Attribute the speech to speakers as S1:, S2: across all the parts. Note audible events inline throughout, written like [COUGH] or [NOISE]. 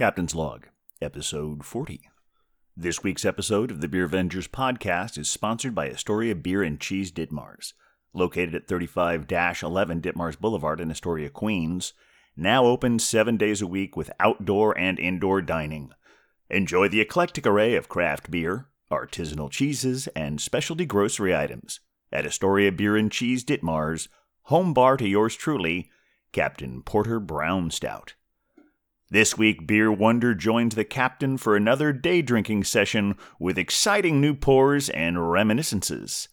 S1: Captain's Log, Episode 40. This week's episode of the Beer Vengers podcast is sponsored by Astoria Bier and Cheese Ditmars. Located at 35 11 Ditmars Boulevard in Astoria, Queens, now open seven days a week with outdoor and indoor dining. Enjoy the eclectic array of craft beer, artisanal cheeses, and specialty grocery items at Astoria Bier and Cheese Ditmars, home bar to yours truly, Captain Porter Brown Stout. This week, Beer Wonder joins the captain for another day drinking session with exciting new pours and reminiscences.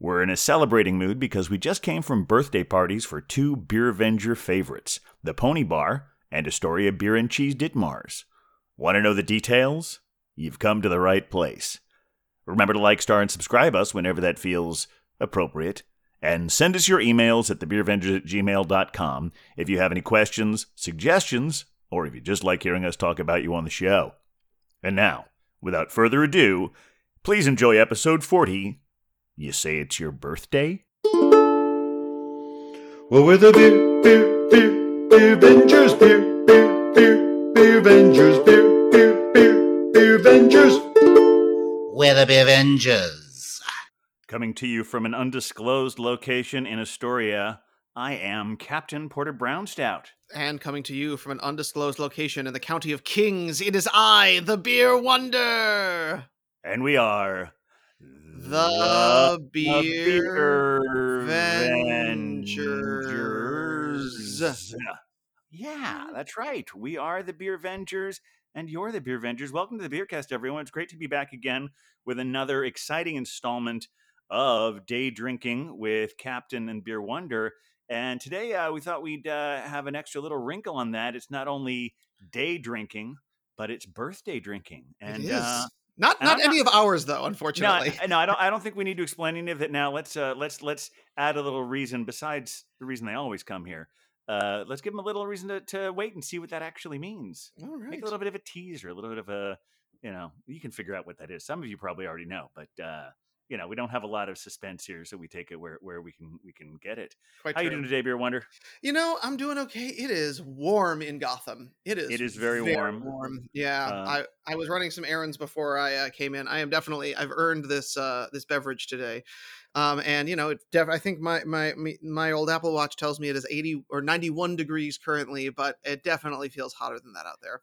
S1: We're in a celebrating mood because we just came from birthday parties for two Beer Venger favorites, the Pony Bar and Astoria Bier and Cheese Ditmars. Want to know the details? You've come to the right place. Remember to like, star, and subscribe us whenever that feels appropriate. And send us your emails at thebeervengers at gmail.com if you have any questions, suggestions, or if you just like hearing us talk about you on the show. And now, without further ado, please enjoy episode 40. You say it's your birthday?
S2: Well, we're the beer, beer, beer, beer Vengers, beer, beer, beer, beer Vengers, beer, beer, beer, beer Vengers.
S3: We're the beer Avengers.
S1: Coming to you from an undisclosed location in Astoria, I am Captain Porter Brown Stout.
S4: And coming to you from an undisclosed location in the county of Kings, it is I, the Beer Wonder.
S1: And we are
S4: The Beer
S1: Vengers. Yeah, that's right. We are the Beer Vengers, and you're the Beer Vengers. Welcome to the Beercast, everyone. It's great to be back again with another exciting installment of Day Drinking with Captain and Beer Wonder. And today uh, we thought we'd uh, have an extra little wrinkle on that. It's not only day drinking, but it's birthday drinking. And
S4: it is.
S1: uh,
S4: not not any of ours though,
S1: no,
S4: unfortunately.
S1: I- no, I don't. I don't think we need to explain any of it now. Let's uh, let's let's add a little reason besides the reason they always come here. Uh, let's give them a little reason to, to wait and see what that actually means.
S4: All
S1: Make a little bit of a teaser, a little bit of a, you know, you can figure out what that is. Some of you probably already know, but uh, you know, we don't have a lot of suspense here, so we take it where where we can we can get it.
S4: Quite
S1: How you doing today, Beer Wonder?
S4: You know, I'm doing okay. It is warm in Gotham. It is.
S1: It is very warm.
S4: warm. Yeah,
S1: Uh,
S4: I I was running some errands before I uh, came in. I am definitely I've earned this uh this beverage today, um and you know it def- I think my my my old Apple Watch tells me it is 80 or 91 degrees currently, but it definitely feels hotter than that out there.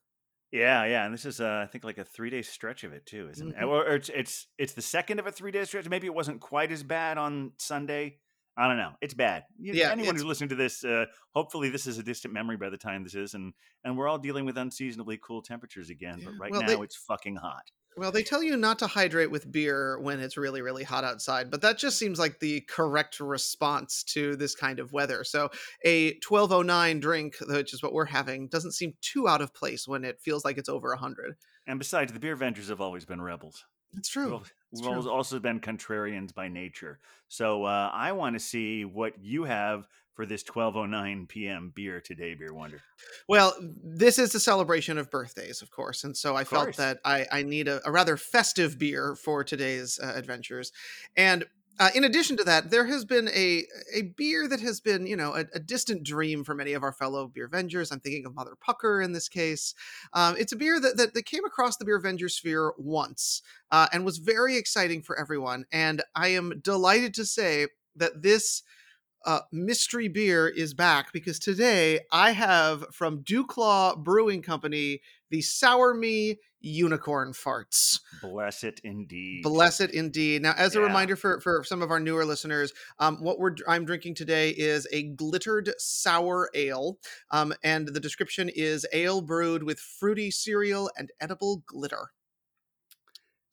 S1: Yeah, yeah, and this is uh, I think like a three day stretch of it too, isn't it?
S4: Mhm.
S1: Or, it's it's it's the second of a three day stretch. Maybe it wasn't quite as bad on Sunday. I don't know. It's bad. You-
S4: Yeah,
S1: anyone who's listening to this, uh, hopefully this is a distant memory by the time this is, and and we're all dealing with unseasonably cool temperatures again. But right
S4: well,
S1: now
S4: they-
S1: it's fucking hot.
S4: Well, they tell you not to hydrate with beer when it's really, really hot outside, but that just seems like the correct response to this kind of weather. So, a 1209 drink, which is what we're having, doesn't seem too out of place when it feels like it's over 100.
S1: And besides, the beer vengers have always been rebels.
S4: It's
S1: We've
S4: true.
S1: We've always
S4: true.
S1: also been contrarians by nature. So uh, I want to see what you have for this 12:09 p.m. beer today, Beer Wonder.
S4: Well, this is a celebration of birthdays, of course. And so I felt that I, I need a, a rather festive beer for today's uh, adventures. And uh, in addition to that, there has been a a beer that has been, you know, a, a distant dream for many of our fellow beer vengers. I'm thinking of Mother Pucker in this case. Um, it's a beer that, that that came across the beer venger sphere once uh, and was very exciting for everyone. And I am delighted to say that this uh, mystery beer is back because today I have from Duclaw Brewing Company the Sour Me Unicorn Farts.
S1: Bless it indeed.
S4: Bless it indeed. Now, as a
S1: Yeah.
S4: reminder for, for some of our newer listeners, um, what we're I'm drinking today is a glittered sour ale, um, and the description is ale brewed with fruity cereal and edible glitter.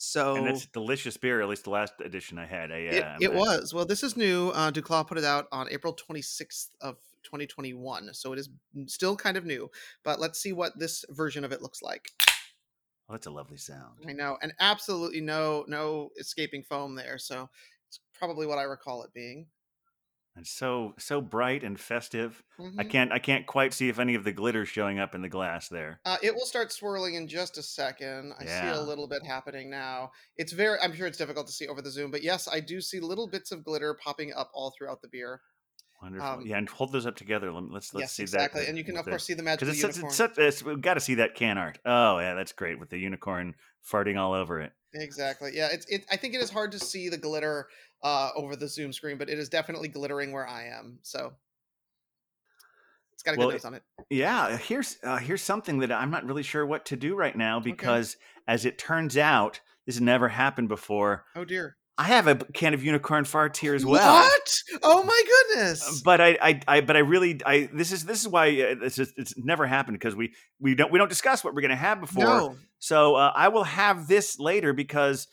S4: So
S1: and it's delicious beer. At least the last edition I had. I,
S4: it,
S1: uh,
S4: it was. Well, this is new. Uh, Duclaw put it out on April 26th of 2021, so it is still kind of new. But let's see what this version of it looks like.
S1: Oh, that's a lovely sound.
S4: I know, and absolutely no no escaping foam there, so it's probably what I recall it being.
S1: And so so bright and festive. I
S4: Mhm.
S1: can't I can't quite see if any of the glitter's showing up in the glass there.
S4: Uh, it will start swirling in just a second. I see a little bit happening now. It's very. I'm sure it's difficult to see over the zoom, but yes, I do see little bits of glitter popping up all throughout the beer.
S1: Wonderful.
S4: Um,
S1: yeah, and hold those up together. Let- Let's let's
S4: yes,
S1: see
S4: exactly.
S1: that.
S4: and you can of course see the magic
S1: because it's such,
S4: unicorn.
S1: it's it's, we've got to see that can art. Oh yeah, that's great with the unicorn farting all over it.
S4: Exactly. Yeah, it's it. I think it is hard to see the glitter uh, over the Zoom screen, but it is definitely glittering where I am. So it's got a good
S1: Well,
S4: nose on it.
S1: Yeah, here's uh, here's something that I'm not really sure what to do right now because, as it turns out, this has never happened before.
S4: Oh dear.
S1: I have a can of unicorn farts here as well.
S4: What? Oh my goodness.
S1: But I, I, I, but I really, I. This is this is why uh, this is it's never happened because we we don't we don't discuss what we're going to have before.
S4: no.
S1: So uh, I will have this later because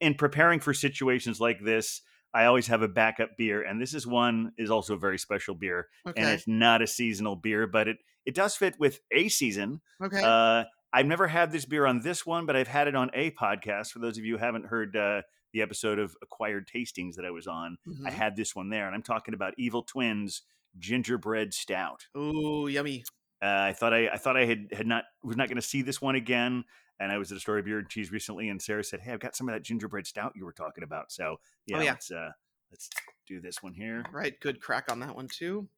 S1: in preparing for situations like this, I always have a backup beer, and this is one is also a very special beer, and it's not a seasonal beer, but it it does fit with a season.
S4: Okay.
S1: Uh, I've never had this beer on this one, but I've had it on a podcast. For those of you who haven't heard uh, the episode of Acquired Tastings that I was on, I
S4: Mhm.
S1: had this one there, and I'm talking about Evil Twins Gingerbread Stout.
S4: Ooh, yummy.
S1: Uh, I thought I, I thought I had had not was not going to see this one again, and I was at a story of beer and cheese recently, and Sarah said, "Hey, I've got some of that gingerbread stout you were talking about." So yeah,
S4: Oh, yeah.
S1: let's uh, let's do this one here.
S4: Right. Good crack on that one too.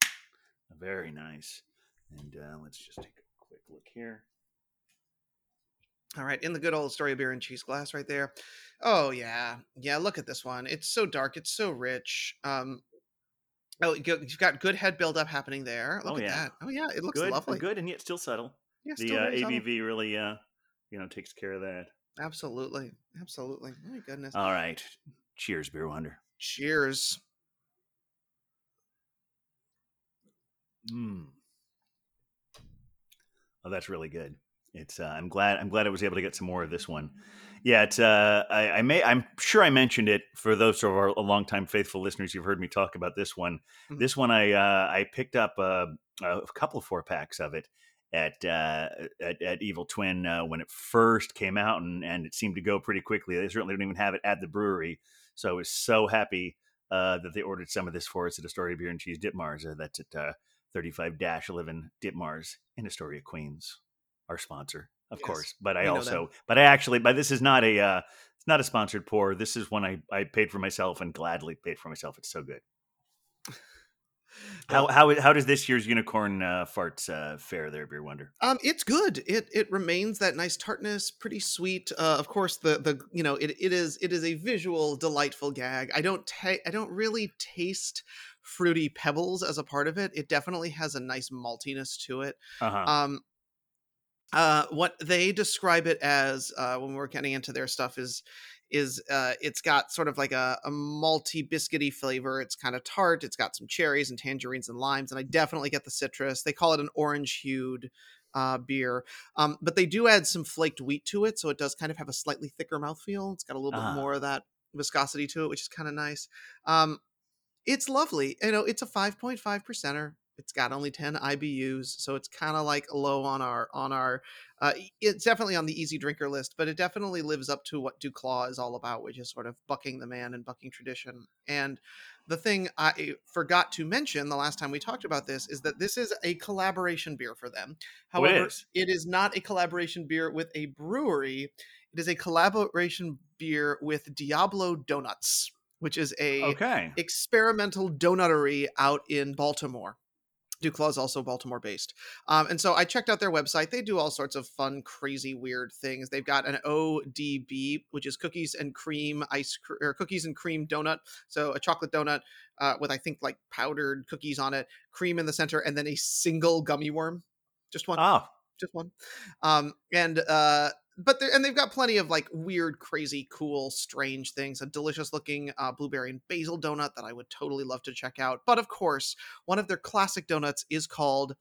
S1: Very nice, and uh, let's just take a quick look here.
S4: All right, in the good old story of beer and cheese glass right there. Oh yeah, yeah. Look at this one. It's so dark. It's so rich. Um, oh, you've got good head buildup happening there. Look
S1: Oh,
S4: at
S1: yeah.
S4: that. Oh yeah, it looks
S1: Good,
S4: lovely.
S1: good, and yet still subtle.
S4: Yeah,
S1: the
S4: still
S1: uh,
S4: subtle.
S1: ABV really, uh, you know, takes care of that.
S4: Absolutely, absolutely. Oh my goodness.
S1: All right, cheers, beer wonder.
S4: Cheers.
S1: Mm. Oh, that's really good. It's. Uh, I'm glad. I'm glad I was able to get some more of this one. Yeah, it's. Uh, I, I may. I'm sure I mentioned it for those of our longtime faithful listeners. You've heard me talk about this one.
S4: Mhm.
S1: This one, I uh, I picked up uh, a couple four packs of it at uh, at, at Evil Twin uh, when it first came out, and and it seemed to go pretty quickly. They certainly don't even have it at the brewery, so I was so happy uh, that they ordered some of this for us at Astoria Bier and Cheese Ditmars. Uh, that's at uh, 35-11 Ditmars in Astoria, Queens, our sponsor, of
S4: Yes,
S1: course. But I
S4: we
S1: also, but I actually, but this is not a, uh, it's not a sponsored pour. This is one I, I paid for myself and gladly paid for myself. It's so good. [LAUGHS] How how how does this year's unicorn uh, farts uh, fare there, Beer Wonder?
S4: Um, it's good. It it remains that nice tartness, pretty sweet. Uh, of course, the the you know it, it is it is a visual delightful gag. I don't ta- I don't really taste fruity pebbles as a part of it. It definitely has a nice maltiness to it.
S1: Uh-huh.
S4: Um, uh, what they describe it as uh, when we're getting into their stuff is is uh, it's got sort of like a, a malty biscuity flavor. It's kind of tart. It's got some cherries and tangerines and limes, and I definitely get the citrus. They call it an orange hued uh, beer, um, but they do add some flaked wheat to it, so it does kind of have a slightly thicker mouthfeel. It's got a little
S1: Ah.
S4: bit more of that viscosity to it, which is kind of nice. Um, it's lovely. You know, it's a 5.5 percenter. It's got only 10 IBUs, so it's kind of like low on our on our. Uh, it's definitely on the easy drinker list, but it definitely lives up to what Duclaw is all about, which is sort of bucking the man and bucking tradition. And the thing I forgot to mention the last time we talked about this is that this is a collaboration beer for them.
S1: Oh,
S4: However,
S1: is?
S4: it is not a collaboration beer with a brewery. It is a collaboration beer with Diablo Donuts, which is a
S1: okay.
S4: experimental donutery out in Baltimore. Duclaw is also Baltimore based. Um, and so I checked out their website. They do all sorts of fun, crazy, weird things. They've got an ODB, which is cookies and cream ice cr- or cookies and cream donut. So a chocolate donut uh, with, I think, like powdered cookies on it, cream in the center, and then a single gummy worm. Just one
S1: Oh,
S4: just one um and uh but and they've got plenty of like weird crazy cool strange things a delicious looking uh, blueberry and basil donut that i would totally love to check out but of course one of their classic donuts is called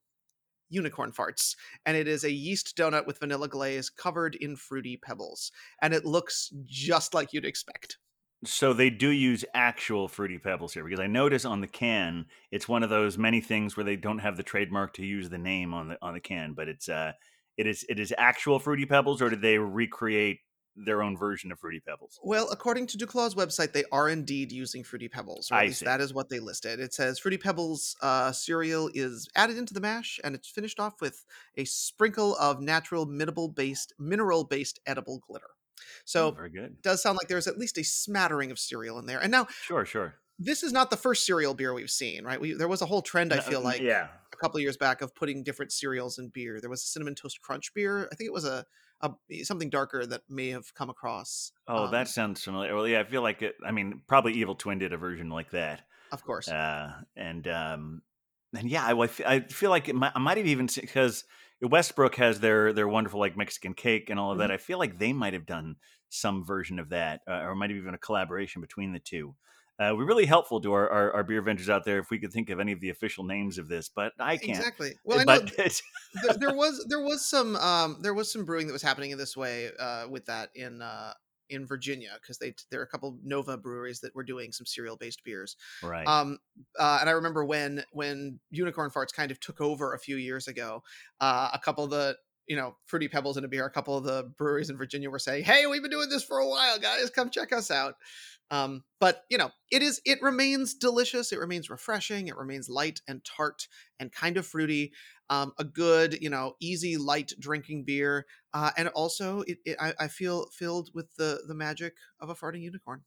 S4: unicorn farts and it is a yeast donut with vanilla glaze covered in fruity pebbles and it looks just like you'd expect.
S1: So they do use actual fruity pebbles here because I notice on the can it's one of those many things where they don't have the trademark to use the name on the on the can, but it's uh it is it is actual fruity pebbles or did they recreate their own version of fruity pebbles?
S4: Well, according to Duclaw's website, they are indeed using Fruity Pebbles. Or at
S1: I
S4: least
S1: see.
S4: that is what they listed. It says Fruity Pebbles uh, cereal is added into the mash, and it's finished off with a sprinkle of natural mineral based mineral based edible glitter. So
S1: Oh, very good.
S4: it does sound like there's at least a smattering of cereal in there. And now
S1: Sure, sure.
S4: this is not the first cereal beer we've seen, right? We there was a whole trend I feel like
S1: yeah.
S4: A couple of years back of putting different cereals in beer. There was a cinnamon toast crunch beer. I think it was a, a something darker that may have come across.
S1: Oh,
S4: um,
S1: that sounds familiar. Well, yeah, I feel like it. I mean, probably Evil Twin did a version like that.
S4: of course.
S1: Uh, and um, and yeah, I, I feel like it might, I might have even because Westbrook has their their wonderful like Mexican cake and all of that. I feel like they might have done some version of that, uh, or might have even a collaboration between the two. Uh, we're really helpful to our, our, our beer vengers out there if we could think of any of the official names of this, but I can't.
S4: Exactly. Well, I know
S1: but
S4: there, there was there was some um there was some brewing that was happening in this way uh with that in uh in Virginia because they there are a couple Nova breweries that were doing some cereal based beers.
S1: right.
S4: Um, uh, and I remember when when Unicorn Farts kind of took over a few years ago, uh, a couple of the you know fruity pebbles in a beer, a couple of the breweries in Virginia were saying, "Hey, we've been doing this for a while, guys. Come check us out." Um, but you know, it is it remains delicious. It remains refreshing. It remains light and tart and kind of fruity. Um, a good, you know, easy, light drinking beer, uh, and also it, it I, I feel filled with the the magic of a farting unicorn.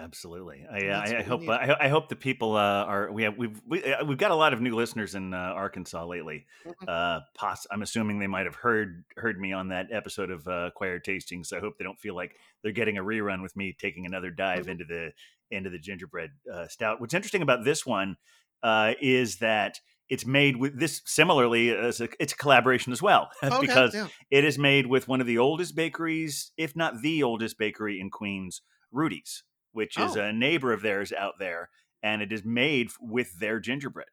S1: Absolutely. I, I, I hope. I, I hope the people uh, are we have we've we, uh, we've got a lot of new listeners in uh, Arkansas lately.
S4: Mhm.
S1: Uh, poss- I'm assuming they might have heard heard me on that episode of uh, Choir Tasting, so I hope they don't feel like they're getting a rerun with me taking another dive
S4: Mhm.
S1: into the into the gingerbread uh, stout. What's interesting about this one uh, is that it's made with this similarly as a, it's a collaboration as well [LAUGHS]
S4: Okay,
S1: because
S4: yeah.
S1: it is made with one of the oldest bakeries, if not the oldest bakery in Queens, Rudy's, which is
S4: Oh.
S1: a neighbor of theirs out there, and it is made with their gingerbread.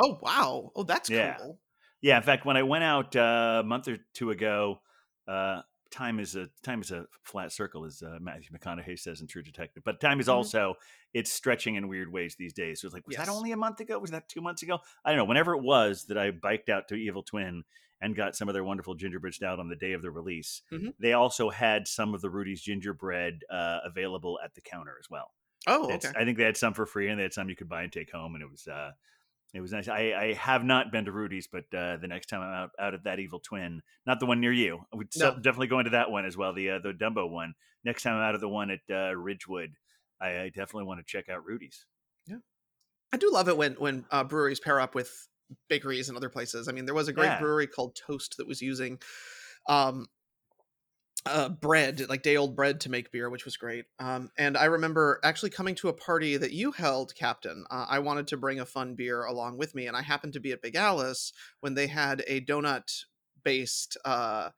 S4: Oh wow! Oh, that's
S1: Yeah.
S4: cool.
S1: Yeah, in fact, when I went out uh, a month or two ago, uh, time is a time is a flat circle, as uh, Matthew McConaughey says in True Detective. But time is
S4: Mhm.
S1: also it's stretching in weird ways these days. So it's like, was that only a month ago? Was that two months ago? I don't know. Whenever it was that I biked out to Evil Twin and got some of their wonderful gingerbread stout on the day of the release,
S4: Mhm.
S1: they also had some of the Rudy's gingerbread uh, available at the counter as well.
S4: Oh, okay.
S1: I think they had some for free, and they had some you could buy and take home, and it was uh, it was nice. I, I have not been to Rudy's, but uh, the next time I'm out, out at that Evil Twin, not the one near you, I would
S4: No.
S1: definitely go into that one as well, the uh, the Dumbo one. Next time I'm out of the one at uh, Ridgewood, I, I definitely want to check out Rudy's.
S4: Yeah, I do love it when when uh, breweries pair up with bakeries and other places. I mean, there was a great
S1: Yeah.
S4: brewery called Toast that was using um uh bread like day old bread to make beer which was great um and i remember actually coming to a party that you held captain uh, i wanted to bring a fun beer along with me and i happened to be at big alice when they had a donut based uh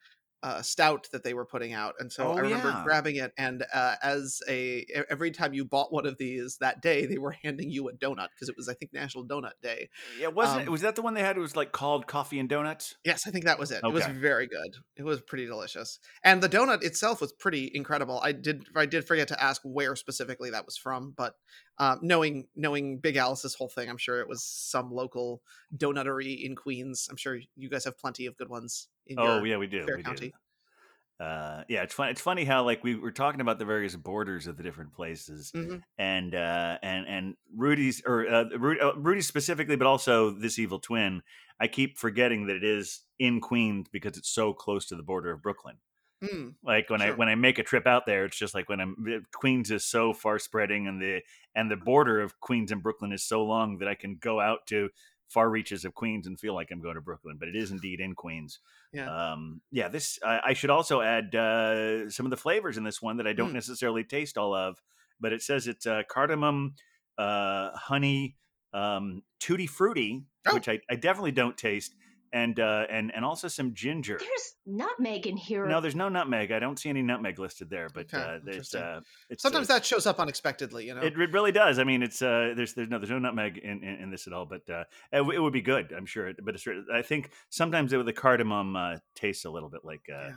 S4: uh, stout that they were putting out, and so
S1: Oh,
S4: I remember
S1: yeah.
S4: grabbing it. And uh, as a every time you bought one of these that day, they were handing you a donut because it was, I think, National Donut Day.
S1: Yeah, wasn't it?
S4: Um,
S1: Was that the one they had? It was like called Coffee and Donuts.
S4: Yes, I think that was it. It was very good. It was pretty delicious, and the donut itself was pretty incredible. I did I did forget to ask where specifically that was from, but um, knowing knowing Big Alice's whole thing, I'm sure it was some local donutery in Queens. I'm sure you guys have plenty of good ones. In
S1: Oh
S4: your
S1: yeah, we do.
S4: Fair
S1: we
S4: County.
S1: do. Uh, yeah, it's fun. It's funny how like we were talking about the various borders of the different places,
S4: Mhm.
S1: and uh, and and Rudy's or uh, Rudy, uh, Rudy's specifically, but also this evil twin. I keep forgetting that it is in Queens because it's so close to the border of Brooklyn.
S4: Mm,
S1: Like when I when I make a trip out there, it's just like when I'm Queens is so far spreading, and the and the border of Queens and Brooklyn is so long that I can go out to far reaches of Queens and feel like I'm going to Brooklyn. But it is indeed in Queens.
S4: yeah.
S1: Um, yeah, this I, I should also add uh, some of the flavors in this one that I don't
S4: Mm.
S1: necessarily taste all of, but it says it's uh, cardamom, uh, honey, um, tutti frutti,
S4: Oh.
S1: which I, I definitely don't taste, and uh, and and also some ginger.
S5: There's nutmeg in here.
S1: No, there's no nutmeg. I don't see any nutmeg listed there, but
S4: Okay,
S1: uh, it's
S4: interesting.
S1: uh, it's
S4: Sometimes
S1: uh,
S4: that shows up unexpectedly, you know.
S1: it, it really does. I mean, it's uh, there's there's no there's no nutmeg in, in, in this at all, but uh, it, it would be good, I'm sure. But it's, I think sometimes it, the cardamom uh, tastes a little bit like uh,
S4: Yeah.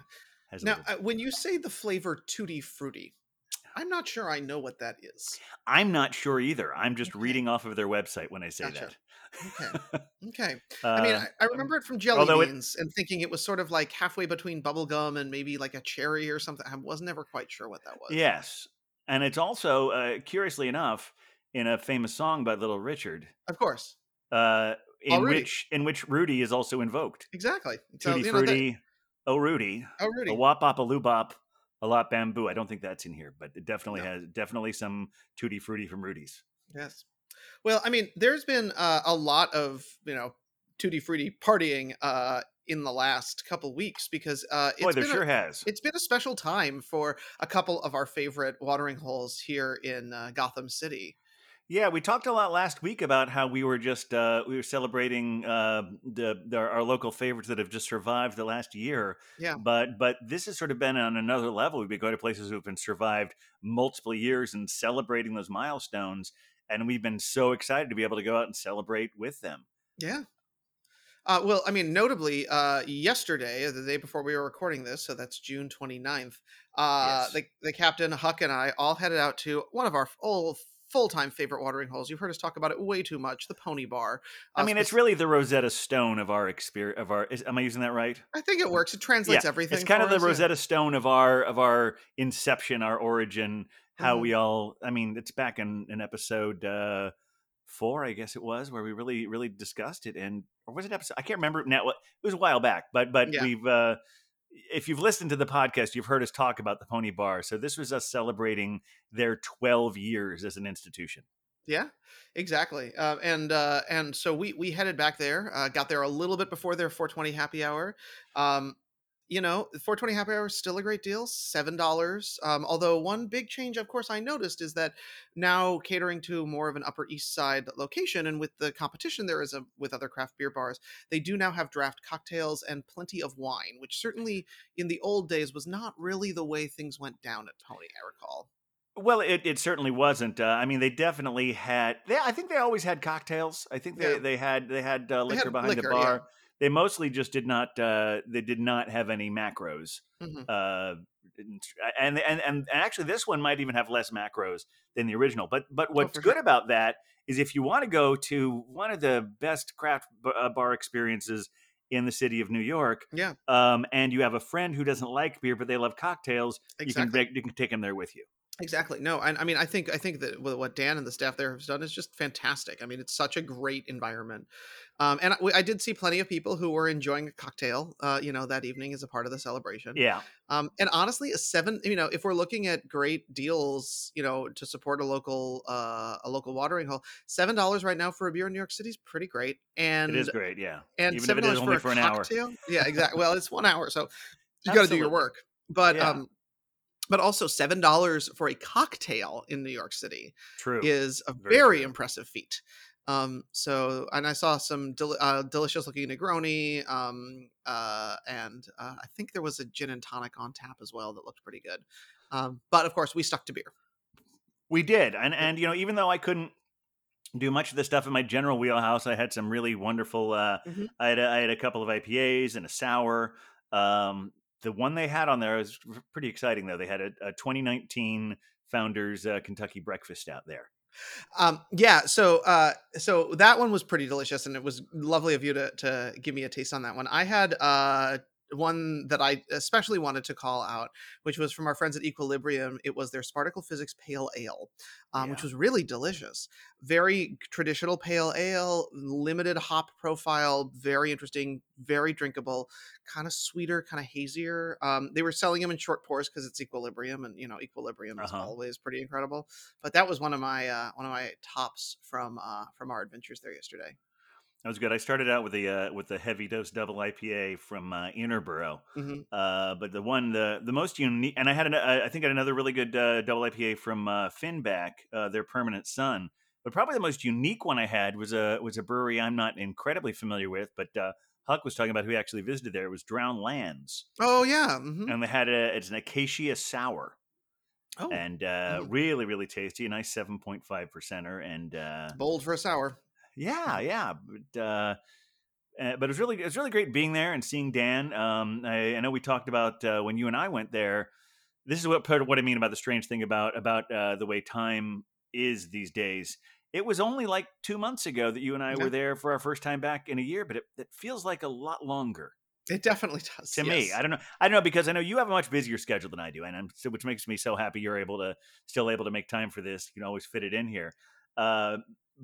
S1: has
S4: now,
S1: little
S4: uh, when you say the flavor tutti frutti, I'm not sure I know what that is.
S1: I'm not sure either. I'm just
S4: Okay.
S1: reading off of their website when I say
S4: Gotcha. Okay. [LAUGHS] Okay. I mean,
S1: Uh,
S4: I, I remember it from jelly
S1: although it-
S4: beans and thinking it was sort of like halfway between bubble gum and maybe like a cherry or something. I was never quite sure what that was.
S1: yes, and it's also uh, curiously enough in a famous song by Little Richard,
S4: Of course.
S1: uh, in
S4: Oh, Rudy.
S1: which in which Rudy is also invoked.
S4: Exactly. So,
S1: Tutti
S4: you know, that-
S1: oh Rudy,
S4: oh, Rudy.
S1: a wop bop a loo bop, a lot bamboo. I don't think that's in here, but it definitely
S4: No.
S1: has definitely some tutti frutti from Rudy's.
S4: Yes. Well, I mean, there's been uh, a lot of you know tutti frutti partying uh, in the last couple weeks because uh,
S1: Boy, there
S4: been
S1: sure
S4: a,
S1: has.
S4: it's been a special time for a couple of our favorite watering holes here in uh, Gotham City.
S1: Yeah, we talked a lot last week about how we were just uh, we were celebrating uh, the, the our local favorites that have just survived the last year.
S4: Yeah.
S1: But but this has sort of been on another level. We've been going to places who've been survived multiple years and celebrating those milestones, and we've been so excited to be able to go out and celebrate with them.
S4: Yeah. Uh, well, I mean, notably, uh, yesterday, the day before we were recording this, so that's June 29th, uh,
S1: Yes.
S4: the, the captain, Huck, and I all headed out to one of our old full time favorite watering holes. You've heard us talk about it way too much the Pony Bar.
S1: I
S4: Uh,
S1: mean, it's really the Rosetta Stone of our experience. Of our, is, am I using that right?
S4: I think it works. It translates everything.
S1: It's kind of the
S4: us, yeah.
S1: Rosetta Stone of our of our inception, our origin, how
S4: Mhm.
S1: we all. I mean, it's back in in episode uh, four, I guess it was, where we really really discussed it, and or was it episode? I can't remember now. It was a while back, but but
S4: Yeah.
S1: we've. Uh, if you've listened to the podcast, you've heard us talk about the Pony Bar. So this was us celebrating their 12 years as an institution.
S4: Yeah, exactly. Uh, and uh, and so we we headed back there. Uh, got there a little bit before their 420 happy hour. Um, you know, 420 happy hour is still a great deal, seven dollars. Um, although one big change, of course, I noticed is that now catering to more of an Upper East Side location, and with the competition there is a, with other craft beer bars, they do now have draft cocktails and plenty of wine, which certainly in the old days was not really the way things went down at Pony. I recall.
S1: Well, it, it certainly wasn't. Uh, I mean, they definitely had. They, I think they always had cocktails. I think they,
S4: Yeah.
S1: they had they had uh,
S4: They
S1: liquor
S4: had
S1: behind
S4: liquor,
S1: the bar. They mostly just did not. Uh, they did not have any macros.
S4: Mhm.
S1: Uh, and, and and actually, this one might even have less macros than the original. But but what's
S4: Oh,
S1: good
S4: sure.
S1: about that is if you want to go to one of the best craft uh, bar experiences in the city of New York,
S4: Yeah,
S1: um, and you have a friend who doesn't like beer but they love cocktails, you can you can take them there with you.
S4: Exactly. No, I, I mean, I think I think that what Dan and the staff there have done is just fantastic. I mean, it's such a great environment, um, and I, I did see plenty of people who were enjoying a cocktail, uh, you know, that evening as a part of the celebration.
S1: Yeah.
S4: Um, and honestly, a seven, you know, if we're looking at great deals, you know, to support a local uh, a local watering hole, seven dollars right now for a beer in New York City is pretty great. And
S1: It is great, yeah.
S4: and
S1: Even $7
S4: for
S1: for an hour.
S4: Yeah, exactly. Well, it's one hour, so you got to do your work. But
S1: Yeah.
S4: um, but also seven dollars for a cocktail in New York City
S1: True.
S4: is a
S1: Very
S4: very, impressive feat. Um, so and I saw some del- uh, delicious looking Negroni, um, uh, and uh, I think there was a gin and tonic on tap as well that looked pretty good. Um, but of course, we stuck to beer.
S1: We did, and and you know, even though I couldn't do much of the stuff in my general wheelhouse, I had some really wonderful. Uh,
S4: Mhm.
S1: I had a, I had a couple of IPAs and a sour. Um, the one they had on there was pretty exciting, though. They had a, a 2019 Founders uh, Kentucky Breakfast out there.
S4: Um, yeah, so uh, so that one was pretty delicious, and it was lovely of you to to give me a taste on that one. I had uh one that I especially wanted to call out, which was from our friends at Equilibrium. It was their Sparticle Physics Pale Ale, um, which was really delicious. Very traditional pale ale, limited hop profile, very interesting, very drinkable, kind of sweeter, kind of hazier. Um, they were selling them in short pours because it's Equilibrium, and you know Equilibrium is
S1: Uh-huh.
S4: always pretty incredible. But that was one of my uh, one of my tops from uh, from our adventures there yesterday.
S1: That was good. I started out with the uh, with the heavy dose double IPA from uh, Interborough,
S4: hmm
S1: uh, but the one the the most unique, and I had an, I think I had another really good uh, double IPA from uh, Finback, uh, their Permanent Sun. But probably the most unique one I had was a was a brewery I'm not incredibly familiar with, but uh, Huck was talking about who he actually visited there. It was Drowned Lands,
S4: Oh yeah. hmm
S1: and they had a it's an acacia sour,
S4: Oh,
S1: and uh,
S4: Mm.
S1: really really tasty, a nice seven point five percenter, and uh,
S4: bold for a sour.
S1: Yeah, yeah, but uh, uh, but it was really it was really great being there and seeing Dan. Um, I, I know we talked about uh, when you and I went there. This is what part of what I mean about the strange thing about about uh, the way time is these days. It was only like two months ago that you and I
S4: Yeah.
S1: were there for our first time back in a year, but it, it feels like a lot longer
S4: It definitely does.
S1: to me. I don't know. I don't know because I know you have a much busier schedule than I do, and I'm so, which makes me so happy you're able to still able to make time for this. You can always fit it in here. Uh,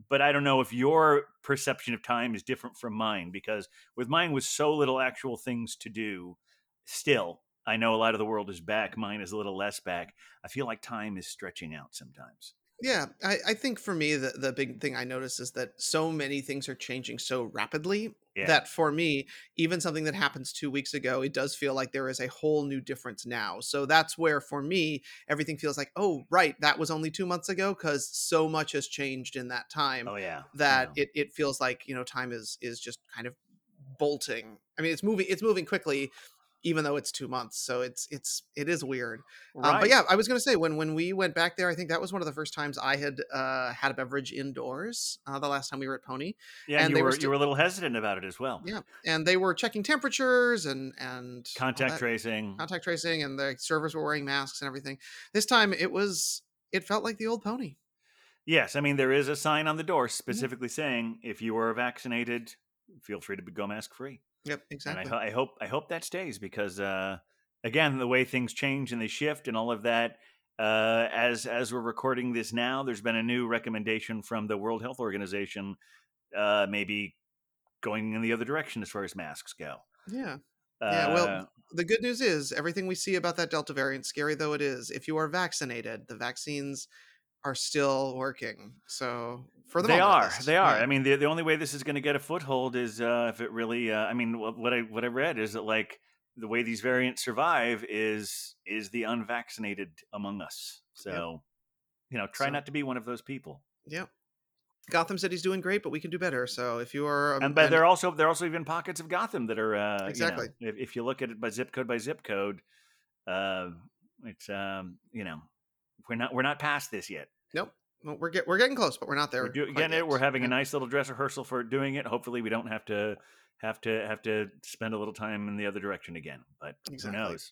S1: but I don't know if your perception of time is different from mine because with mine was so little actual things to do, still I know a lot of the world is back. Mine is a little less back. I feel like time is stretching out sometimes.
S4: Yeah, I, I think for me the, the big thing I notice is that so many things are changing so rapidly
S1: Yeah.
S4: that for me, even something that happens two weeks ago, it does feel like there is a whole new difference now. So that's where for me, everything feels like, oh, right, that was only two months ago, because so much has changed in that time
S1: oh yeah.
S4: that
S1: yeah.
S4: it, it feels like, you know, time is is just kind of bolting. I mean, it's moving it's moving quickly, even though it's two months. So it's it's it is weird. Um, but yeah, I was going to say when when we went back there, I think that was one of the first times I had uh, had a beverage indoors. Uh, the last time we were at Pony,
S1: yeah,
S4: and
S1: you
S4: they
S1: were,
S4: were
S1: you were a little hesitant about it as well.
S4: yeah, and they were checking temperatures and and
S1: Contact tracing.
S4: contact tracing, and the servers were wearing masks and everything. This time it was it felt like the old Pony.
S1: Yes, I mean there is a sign on the door specifically saying if you are vaccinated, feel free to go mask free.
S4: Yep, exactly.
S1: And I, I hope I hope that stays because uh, again, the way things change and they shift and all of that. Uh, as as we're recording this now, there's been a new recommendation from the World Health Organization, uh, maybe going in the other direction as far as masks go.
S4: yeah.
S1: Uh,
S4: Yeah, well, the good news is everything we see about that Delta variant, scary though it is, if you are vaccinated, the vaccines are still working. So for the
S1: they
S4: moment,
S1: are.
S4: least.
S1: They are.
S4: Yeah.
S1: I mean, the the only way this is going to get a foothold is uh, if it really. Uh, I mean, what, what I what I read is that like the way these variants survive is is the unvaccinated among us. So, you know, try
S4: So-
S1: not to be one of those people.
S4: Yep. Gotham City's doing great, but we can do better. So if you are, um,
S1: and but there are also there are also even pockets of Gotham that are uh, you know,
S4: Exactly.
S1: if, if you look at it by zip code by zip code, uh, it's um, you know we're not we're not past this yet.
S4: nope, well, we're get, we're getting close, but we're not there.
S1: We're do,
S4: quite
S1: getting it.
S4: yet.
S1: We're having a nice little dress rehearsal for doing it. Hopefully, we don't have to have to have to spend a little time in the other direction again. But
S4: Exactly.
S1: who knows?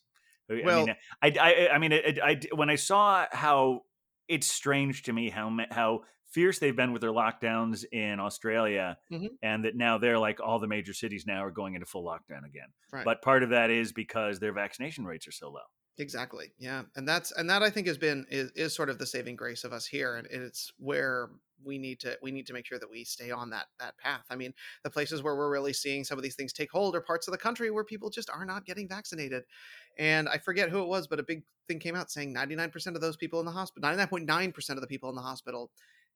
S1: I
S4: Well-
S1: mean, I, I, I mean, it, it, I, when I saw how it's strange to me how how fierce they've been with their lockdowns in Australia,
S4: Mhm.
S1: and that now they're like all the major cities now are going into full lockdown again.
S4: Right.
S1: But part of that is because their vaccination rates are so low.
S4: Exactly. Yeah, and that's and that I think has been is, is sort of the saving grace of us here, and it's where we need to we need to make sure that we stay on that that path. I mean, the places where we're really seeing some of these things take hold are parts of the country where people just are not getting vaccinated. And I forget who it was, but a big thing came out saying 99% of those people in the hospital, 99.9% of the people in the hospital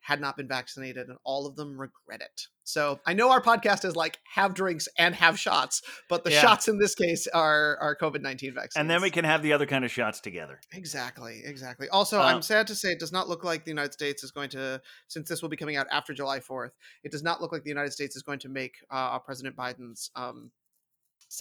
S4: had not been vaccinated and all of them regret it. So I know our podcast is like have drinks and have shots, but the
S1: Yeah.
S4: shots in this case are are COVID-19 vaccines.
S1: And then we can have the other kind of shots together.
S4: Exactly, exactly. Also,
S1: Uh,
S4: I'm sad to say it does not look like the United States is going to, since this will be coming out after July 4th, it does not look like the United States is going to make uh, President Biden's um,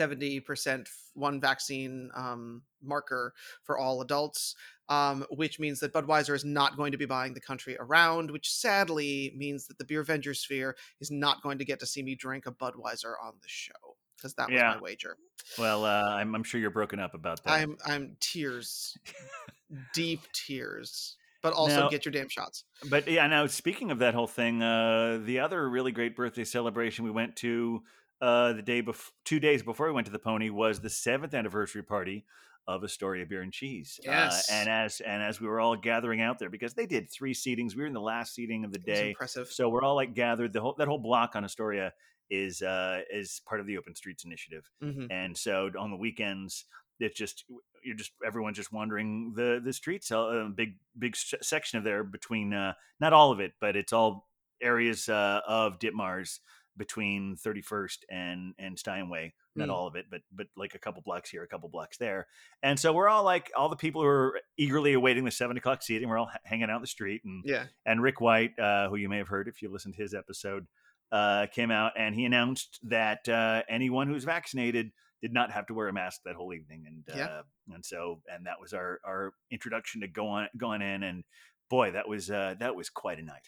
S4: 70% one vaccine um, marker for all adults, um, which means that Budweiser is not going to be buying the country around, which sadly means that the Beer Venger sphere is not going to get to see me drink a Budweiser on the show because that was
S1: Yeah.
S4: my wager.
S1: Well, uh, I'm, I'm sure you're broken up about that.
S4: I'm I'm tears, [LAUGHS] deep tears. But also
S1: Now-
S4: get your damn shots.
S1: But yeah, now speaking of that whole thing, uh, the other really great birthday celebration we went to uh, the day before, two days before we went to the Pony was the seventh anniversary party of Astoria Bier and Cheese.
S4: Yes.
S1: Uh, and as and as we were all gathering out there because they did three seatings, we were in the last seating of the day,
S4: impressive.
S1: so we're all like gathered. The whole that whole block on Astoria is uh, is part of the Open Streets Initiative
S4: Mhm.
S1: and so on the weekends it's just you're just everyone's just wandering the the streets a uh, big big section of there between uh not all of it but it's all areas uh, of ditmars between 31st and and steinway not
S4: Mm.
S1: all of it but but like a couple blocks here a couple blocks there and so we're all like all the people who are eagerly awaiting the seven o'clock seating we're all hanging out in the street and
S4: Yeah.
S1: and Rick White, uh, who you may have heard if you listened to his episode, uh, came out and he announced that uh, anyone who's vaccinated did not have to wear a mask that whole evening, and
S4: Yeah.
S1: uh, and so and that was our our introduction to go on going in, and boy, that was uh, that was quite a night.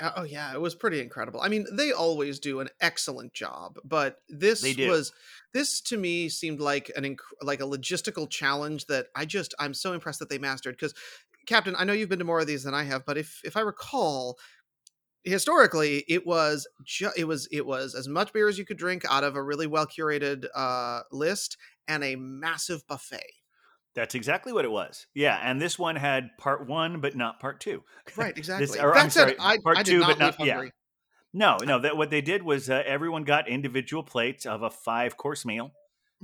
S4: Uh, Oh yeah, it was pretty incredible. I mean, they always do an excellent job, but this was this to me seemed like an inc- like a logistical challenge that I just I'm so impressed that they mastered because Captain, I know you've been to more of these than I have, but if if I recall historically it was ju- it was it was as much beer as you could drink out of a really well curated uh list and a massive buffet.
S1: That's exactly what it was. Yeah, and this one had part one, but not part two.
S4: Right, [LAUGHS] exactly.
S1: or,
S4: that
S1: I'm sorry,
S4: I,
S1: part
S4: I
S1: two,
S4: not
S1: but not- yeah. No, no. That what they did was uh, everyone got individual plates of a five course meal,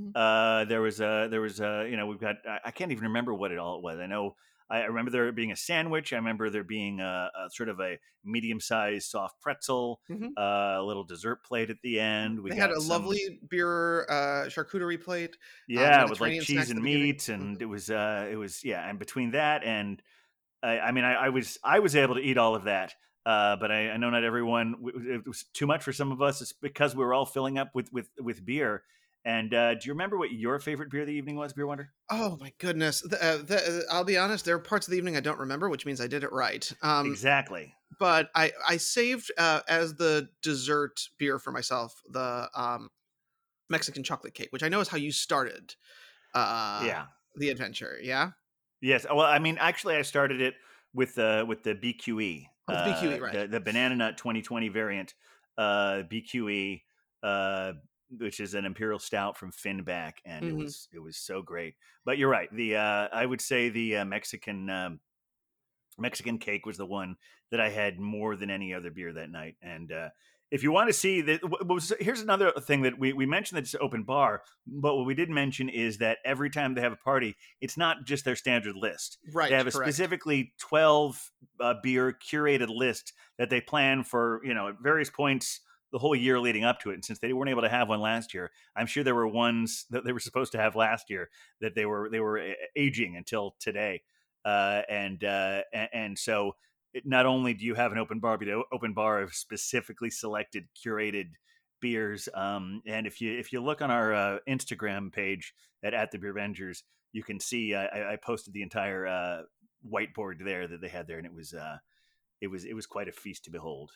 S4: Mhm.
S1: Uh, there was a there was a you know we've got I, I can't even remember what it all was. I know I I remember there being a sandwich. I remember there being a, a sort of a medium sized soft pretzel,
S4: Mhm.
S1: uh, a little dessert plate at the end. We
S4: they had a
S1: some-
S4: lovely beer uh, charcuterie plate.
S1: yeah with like cheese and
S4: beginning.
S1: meat and
S4: Mhm.
S1: it was uh it was yeah and between that and i, I mean I, I was i was able to eat all of that uh but i, I know not everyone it was too much for some of us it's because we were all filling up with with with beer and uh do you remember what your favorite beer of the evening was beer wonder
S4: Oh my goodness! The, uh, the, I'll be honest. There are parts of the evening I don't remember, which means I did it right. Um,
S1: exactly
S4: but I I saved uh, as the dessert beer for myself the um, Mexican chocolate cake, which I know is how you started. Uh,
S1: yeah
S4: the adventure. Yeah,
S1: yes well i mean actually i started it with uh with the bqe
S4: Oh, the BQE,
S1: uh,
S4: right.
S1: the, the banana nut 2020 variant uh bqe uh which is an imperial stout from Finback, and
S4: Mhm.
S1: it was it was so great. But you're right. The uh, I would say the uh, Mexican um, Mexican cake was the one that I had more than any other beer that night. And uh, if you want to see that, was here's another thing that we we mentioned that it's open bar, but what we didn't mention is that every time they have a party, it's not just their standard list.
S4: right.
S1: They have a
S4: correct.
S1: specifically 12 uh, beer curated list that they plan for, you know, at various points the whole year leading up to it. And since they weren't able to have one last year, I'm sure there were ones that they were supposed to have last year that they were they were aging until today. Uh, and, uh, and so it, not only do you have an open bar, but an open bar of specifically selected curated beers. Um, and if you if you look on our uh, Instagram page at at the Beer Vengers, you can see I, I- I posted the entire uh, whiteboard there that they had there, and it was uh, it was it was quite a feast to behold.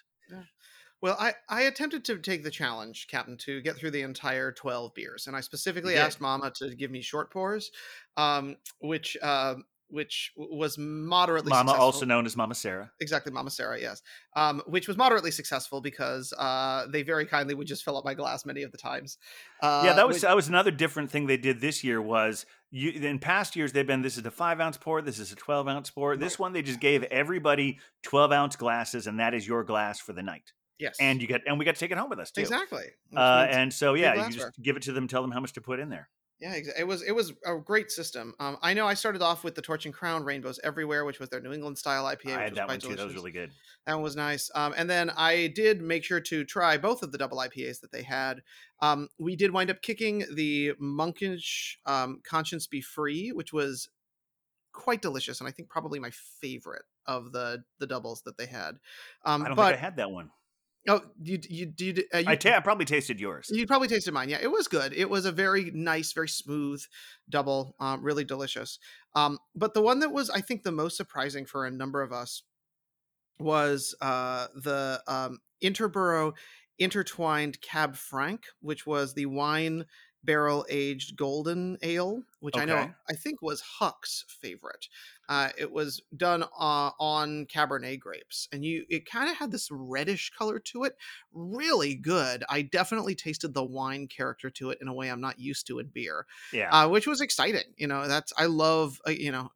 S4: Well, I, I attempted to take the challenge, Captain, to get through the entire 12 beers. And I specifically
S1: did.
S4: asked Mama to give me short pours, um, which uh, which was moderately
S1: Mama,
S4: successful.
S1: also known as Mama Sarah.
S4: exactly Mama Sarah, yes, um, which was moderately successful because uh, they very kindly would just fill up my glass many of the times. Uh,
S1: yeah, that was
S4: which-
S1: that was another different thing they did this year. Was you in past years they've been this is a five ounce pour, this is a twelve ounce pour. This one they just gave everybody twelve ounce glasses, and that is your glass for the night.
S4: Yes,
S1: And you get and we got to take it home with us too.
S4: exactly.
S1: Uh, and so yeah, you just give it to them, tell them how much to put in there.
S4: Yeah, it was it was a great system. Um, I know I started off with the Torch and Crown Rainbows Everywhere, which was their New England style IPA. Which
S1: I had that one too. That was really good.
S4: That one was nice. Um, and then I did make sure to try both of the double IPAs that they had. Um, we did wind up kicking the Monkish um, Conscience Be Free, which was quite delicious, and I think probably my favorite of the the doubles that they had. Um,
S1: I don't
S4: but
S1: think I had that one.
S4: Oh, you you you, uh, you
S1: I, ta- I probably tasted yours.
S4: you probably tasted mine. Yeah, it was good. It was a very nice, very smooth double, um, really delicious. Um, but the one that was, I think, the most surprising for a number of us was uh, the um, Interborough Intertwined Cab Franc, which was the wine barrel aged golden ale, which I know I think was Huck's favorite. Uh, it was done uh, on Cabernet grapes, and you it kind of had this reddish color to it. Really good. I definitely tasted the wine character to it in a way I'm not used to in beer,
S1: Yeah.
S4: uh, which was exciting. You know, that's I love. Uh, you know,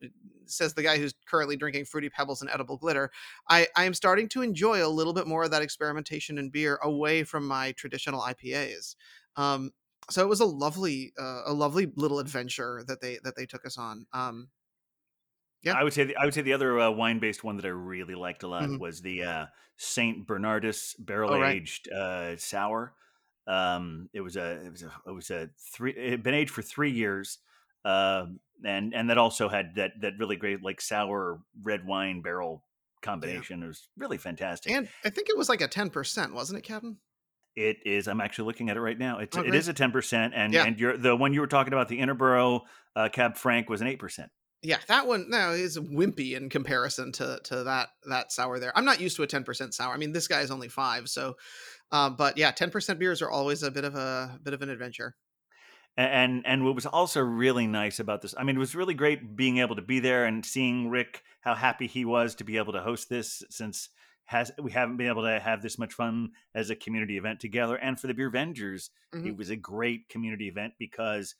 S4: says the guy who's currently drinking fruity pebbles and edible glitter. I I am starting to enjoy a little bit more of that experimentation in beer away from my traditional IPAs. Um, so it was a lovely, uh, a lovely little adventure that they that they took us on. Um, yeah.
S1: I would say the, I would say the other uh, wine based one that I really liked a lot
S4: Mhm.
S1: was the uh, Saint Bernardus barrel
S4: Oh, right.
S1: aged uh, sour. Um, it was a it was a it was a three it had been aged for three years, um, and and that also had that that really great like sour red wine barrel combination. It was really fantastic.
S4: and I think it was like a ten percent, wasn't it, Captain?
S1: It is. I'm actually looking at it right now. It's
S4: Oh,
S1: it
S4: great.
S1: a ten percent, and
S4: Yeah.
S1: and you're the one you were talking about the Interborough uh, Cab Franc was an eight percent.
S4: Yeah, that one now is wimpy in comparison to to that that sour there. I'm not used to a 10% sour. I mean, this guy is only five, so uh, but yeah, 10% beers are always a bit of a bit of an adventure.
S1: and and what was also really nice about this i mean it was really great being able to be there and seeing rick how happy he was to be able to host this since has we haven't been able to have this much fun as a community event together and for the beer vengers
S4: Mhm.
S1: it was a great community event because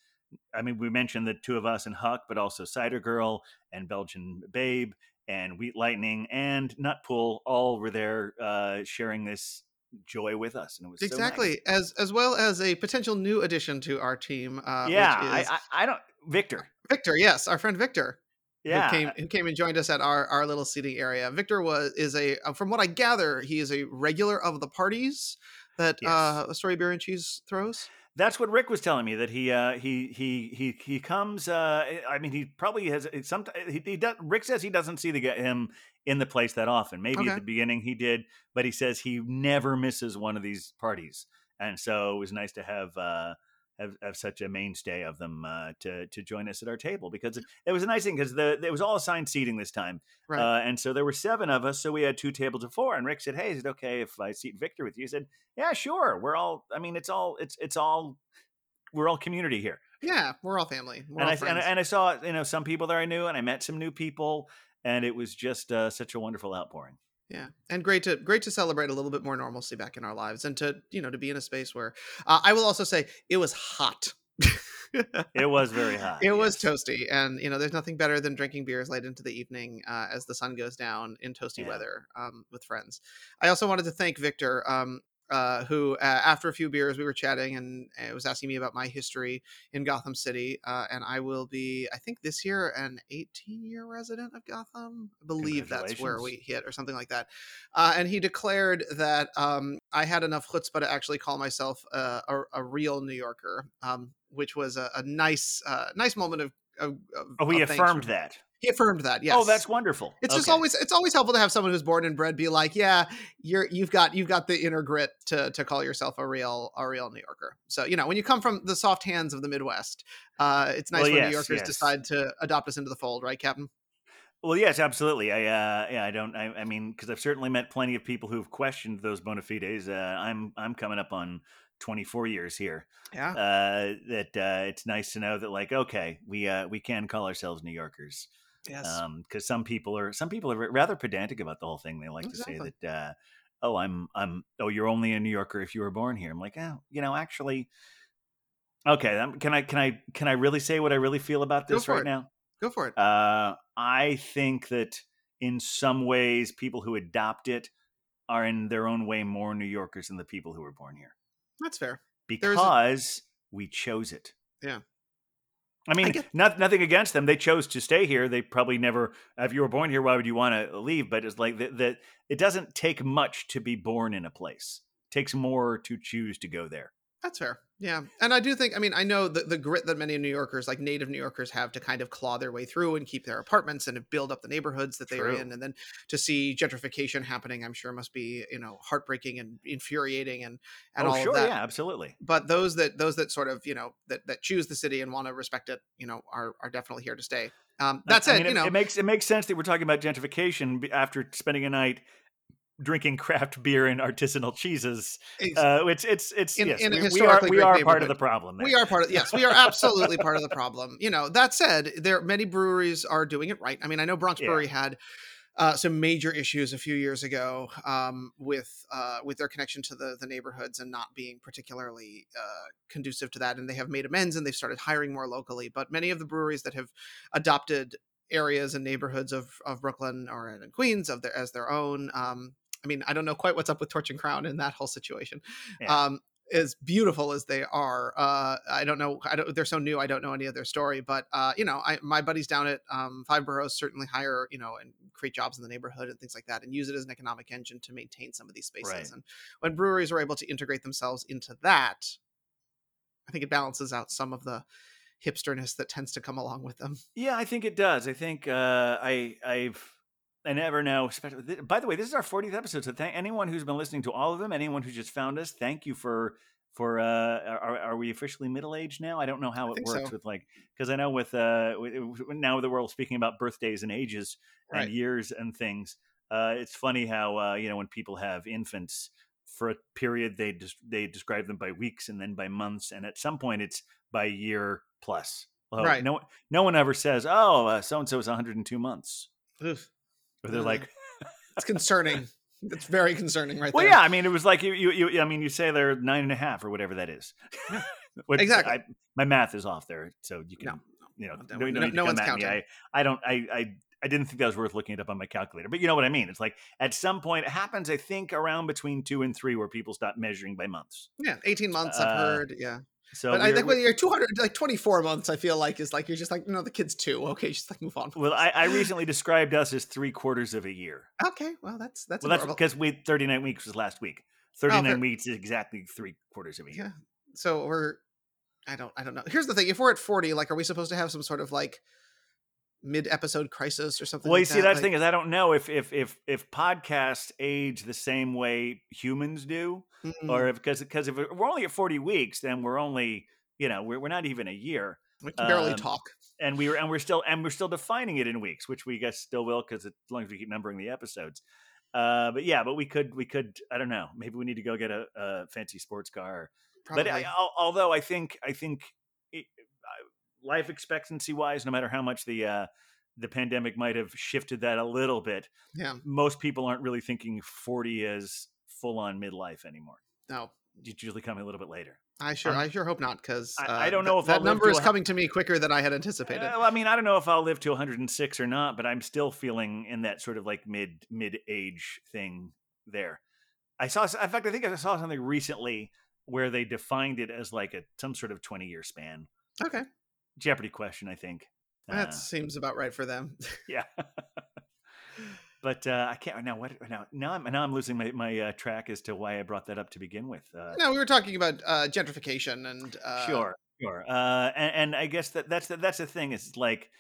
S1: i mean we mentioned the two of us and huck but also cider girl and belgian babe and wheat lightning and nutpool all were there uh sharing this joy with us, and it was so nice.
S4: exactly as as well as a potential new addition to our team. Uh,
S1: yeah,
S4: which is
S1: I, I I don't Victor.
S4: Victor. Yes, our friend Victor.
S1: Yeah,
S4: who came who came and joined us at our our little seating area. Victor was is a uh, from what I gather, he is a regular of the parties that
S1: Yes.
S4: uh Story Beer and Cheese throws.
S1: That's what Rick was telling me that he uh, he he he he comes. Uh, I mean, he probably has some. He, he does. Rick says he doesn't see the him in the place that often. Maybe
S4: Okay.
S1: at the beginning he did, but he says he never misses one of these parties, and so it was nice to have. Have, have such a mainstay of them uh, to to join us at our table because it, it was a nice thing because the it was all assigned seating this time
S4: Right.
S1: uh, and so there were seven of us so we had two tables of four and Rick said hey is it okay if I seat Victor with you he said yeah sure we're all I mean it's all it's it's all we're all community here
S4: yeah, we're all family. We're
S1: and
S4: all
S1: I, and. I- and I saw you know some people that I knew and I met some new people and it was just uh, such a wonderful outpouring
S4: Yeah, and great to great to celebrate a little bit more normalcy back in our lives, and to you know to be in a space where uh, I will also say it was hot.
S1: it was [LAUGHS] very hot
S4: It was toasty, and you know, there's nothing better than drinking beers late into the evening uh, as the sun goes down in toasty
S1: Yeah.
S4: weather um, with friends. I also wanted to thank Victor, um, uh, who uh, after a few beers we were chatting and uh, was asking me about my history in Gotham City, uh, and I will be, I think this year, an 18 year resident of Gotham. I believe that's where we hit or something like that. Uh, and he declared that um, I had enough chutzpah to actually call myself uh, a, a real New Yorker, um, which was a, a nice, uh, nice moment of. of, of
S1: oh we affirmed that
S4: He affirmed that. Yes.
S1: oh that's wonderful
S4: It's just always it's always helpful to have someone who's born and bred be like, yeah, you're you've got you've got the inner grit to to call yourself a real a real New Yorker. So you know when you come from the soft hands of the Midwest, uh, it's nice
S1: Well,
S4: when
S1: yes,
S4: New Yorkers
S1: yes.
S4: decide to adopt us into the fold, right, Captain?
S1: Well, yes, absolutely. I, uh, yeah, I don't. I, I mean, because I've certainly met plenty of people who've questioned those bona fides. Uh, I'm, I'm coming up on 24 years here.
S4: Yeah.
S1: Uh, that uh, it's nice to know that, like, okay, we, uh, we can call ourselves New Yorkers.
S4: Yes.
S1: Um, because some people are, some people are rather pedantic about the whole thing. They like to say that, uh, oh, I'm, I'm, oh, you're only a New Yorker if you were born here. I'm like, oh, you know, actually, okay. um, Can I, can I, can I really say what I really feel about this right
S4: it.
S1: now?
S4: Go for it.
S1: Uh, I think that in some ways, people who adopt it are in their own way more New Yorkers than the people who were born here
S4: That's fair. There's a-
S1: because we chose it.
S4: Yeah.
S1: I mean,
S4: get-
S1: not, nothing against them. They chose to stay here. They probably never, if you were born here, why would you want to leave? But it's like that, that it doesn't take much to be born in a place. It takes more to choose to go there.
S4: That's fair. Yeah. And I do think, I mean, I know the, the grit that many New Yorkers, like native New Yorkers, have to kind of claw their way through and keep their apartments and build up the neighborhoods that they are in. And then to see gentrification happening, I'm sure must be, you know, heartbreaking and infuriating and, and
S1: oh,
S4: all
S1: sure.
S4: of that.
S1: Yeah, absolutely.
S4: But those that, those that sort of, you know, that, that choose the city and want to respect it, you know, are, are definitely here to stay. Um,
S1: I-
S4: that
S1: I
S4: said,
S1: mean,
S4: you
S1: it,
S4: know,
S1: it makes it makes sense that we're talking about gentrification after spending a night drinking craft beer and artisanal cheeses.
S4: it's-
S1: Uh, it's it's it's
S4: In-
S1: yes,
S4: in
S1: we, we are we are part of the problem.
S4: We are part of yes, we are absolutely part of the [LAUGHS] problem. You know, that said, there many breweries are doing it right. I mean, I know Bronx
S1: Yeah.
S4: Brewery had uh, some major issues a few years ago um, with uh, with their connection to the the neighborhoods and not being particularly uh, conducive to that. And they have made amends and they've started hiring more locally. But many of the breweries that have adopted areas and neighborhoods of of Brooklyn or in Queens of their as their own. Um, I mean, I don't know quite what's up with Torch and Crown in that whole situation.
S1: Yeah.
S4: Um, as beautiful as they are, uh, I don't know. I don't. They're so new. I don't know any of their story. But uh, you know, I, my buddies down at um, Five Boroughs certainly hire, you know, and create jobs in the neighborhood and things like that, and use it as an economic engine to maintain some of these spaces.
S1: Right.
S4: And when breweries are able to integrate themselves into that, I think it balances out some of the hipsterness that tends to come along with them.
S1: Yeah, I think it does. I think uh, I I've I never know. Especially, by the way, this is our 40th episode. So thank anyone who's been listening to all of them. Anyone who just found us, thank you for for. Uh, are, are we officially middle aged now? I don't know how
S4: I
S1: it works
S4: so.
S1: with like because I know with uh now the world speaking about birthdays and ages
S4: Right.
S1: and years and things. Uh, it's funny how uh, you know when people have infants for a period they just they describe them by weeks and then by months and at some point it's by year plus. Well,
S4: Right.
S1: No, no one ever says, "Oh, so and so is 102 months."
S4: Oof.
S1: Or they're
S4: Uh,
S1: like,
S4: It's concerning. it's very concerning, right
S1: "Well,
S4: there.
S1: yeah." I mean, it was like you, you, you. I mean, you say they're nine and a half or whatever that is. [LAUGHS] Which
S4: Exactly.
S1: I, my math is off there, so you can,
S4: No,
S1: you know,
S4: no,
S1: no,
S4: no-
S1: no,
S4: no
S1: need to
S4: one's counting.
S1: I, I don't. I, I, I didn't think that was worth looking it up on my calculator, but you know what I mean. It's like at some point it happens. I think around between two and three, where people stop measuring by months.
S4: Yeah, 18 months
S1: Uh,
S4: I've heard. Yeah.
S1: So
S4: but I think when you're 200 like 24 months I feel like is like you're just like no the kid's 2. Okay, just like move on.
S1: well, I, I recently described us as three quarters of a year.
S4: Okay, well that's that's
S1: Well, that's because we 39 weeks was last week. 39
S4: fair.
S1: weeks is exactly three quarters of a year.
S4: Yeah. So we're I don't I don't know. Here's the thing, if we're at 40 like are we supposed to have some sort of like mid episode crisis or something
S1: Well, you
S4: like
S1: see,
S4: that?
S1: that's the thing is I don't know if if if if podcasts age the same way humans do,
S4: Mm,
S1: or if because because if we're only at 40 weeks, then we're only you know we're, we're not even a year,
S4: we can barely
S1: um,
S4: talk.
S1: and we were and we're still and we're still defining it in weeks, which we guess still will because as long as we keep numbering the episodes. Uh, but yeah, but we could we could I don't know maybe we need to go get a, a fancy sports car.
S4: Probably.
S1: But I, although I think I think life expectancy wise, no matter how much the uh, the pandemic might have shifted that a little bit,
S4: yeah.
S1: most people aren't really thinking 40 as full on midlife anymore.
S4: No.
S1: It's usually coming a little bit later.
S4: I sure
S1: Um,
S4: I sure hope not because
S1: I- I don't know if
S4: that
S1: I'll
S4: number is
S1: a
S4: coming to me quicker than I had anticipated.
S1: Well, I mean, I don't know if I'll live to 106 or not, but I'm still feeling in that sort of like mid mid age thing there. I saw, in fact, I think I saw something recently where they defined it as like a some sort of 20 year span.
S4: okay.
S1: Jeopardy question, I think.
S4: That
S1: Uh,
S4: seems about right for them. [LAUGHS]
S1: yeah. but uh, I can't now. What now? Now I'm now I'm losing my my uh, track as to why I brought that up to begin with. Uh,
S4: no, we were talking about uh, gentrification and uh,
S1: sure, sure. Uh, and, and I guess that that's the, that's the thing. Is like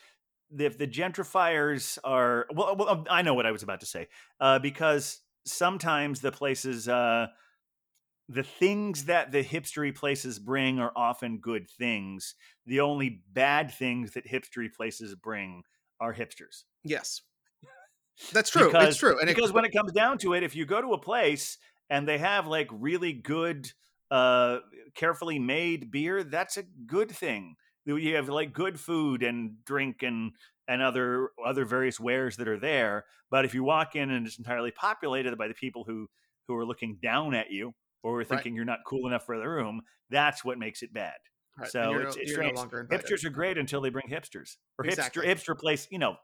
S1: if the gentrifiers are well, well, um, I know what I was about to say uh, because sometimes the places. Uh, the things that the hipstery places bring are often good things. The only bad things that hipstery places bring are hipsters.
S4: Yes, that's true.
S1: Because-
S4: it's true, and it-
S1: because when it comes down to it, if you go to a place and they have like really good, uh, carefully made beer, that's a good thing. You have like good food and drink and and other other various wares that are there. But if you walk in and it's entirely populated by the people who who are looking down at you or we're thinking you're not cool enough for the room, that's what makes it bad.
S4: right,
S1: so it's-
S4: no,
S1: it's
S4: no longer.
S1: Hipsters are great until they bring hipsters or
S4: Exactly.
S1: hipster hipster place. You know,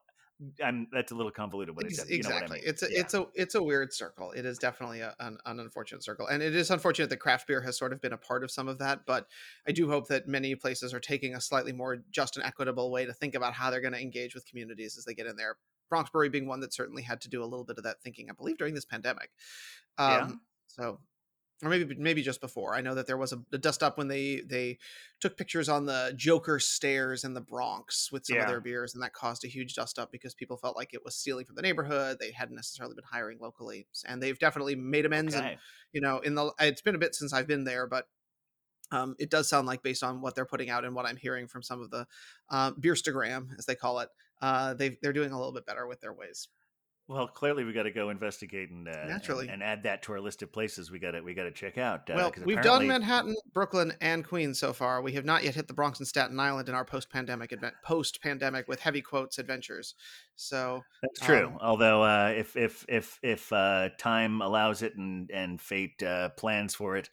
S1: I'm that's a little convoluted. What I
S4: Ex-
S1: You know what I
S4: exactly.
S1: mean.
S4: It's a
S1: Yeah.
S4: it's a it's a weird circle. It is definitely a, an, an unfortunate circle, and it is unfortunate that craft beer has sort of been a part of some of that. But I do hope that many places are taking a slightly more just and equitable way to think about how they're going to engage with communities as they get in there. Bronx Brewery being one that certainly had to do a little bit of that thinking, I believe, during this pandemic. Um,
S1: Yeah.
S4: So, or maybe maybe just before. I know that there was a, a dust up when they they took pictures on the Joker stairs in the Bronx with some of their beers, and that caused a huge dust up because people felt like it was stealing from the neighborhood. They hadn't necessarily been hiring locally, and they've definitely made amends. And you know, in the it's been a bit since I've been there, but um, it does sound like based on what they're putting out and what I'm hearing from some of the uh, Beerstagram, as they call it, uh, they they're doing a little bit better with their ways.
S1: Well, clearly we got to go investigate and uh, and-
S4: Naturally.
S1: and, add that to our list of places we got to we got to check out. Uh,
S4: well, we've done Manhattan, Brooklyn, and Queens so far. We have not yet hit the Bronx and Staten Island in our post-pandemic advent, post-pandemic with heavy quotes adventures. So
S1: That's true.
S4: um,
S1: Although, uh, if if if if uh, time allows it and and fate uh, plans for it,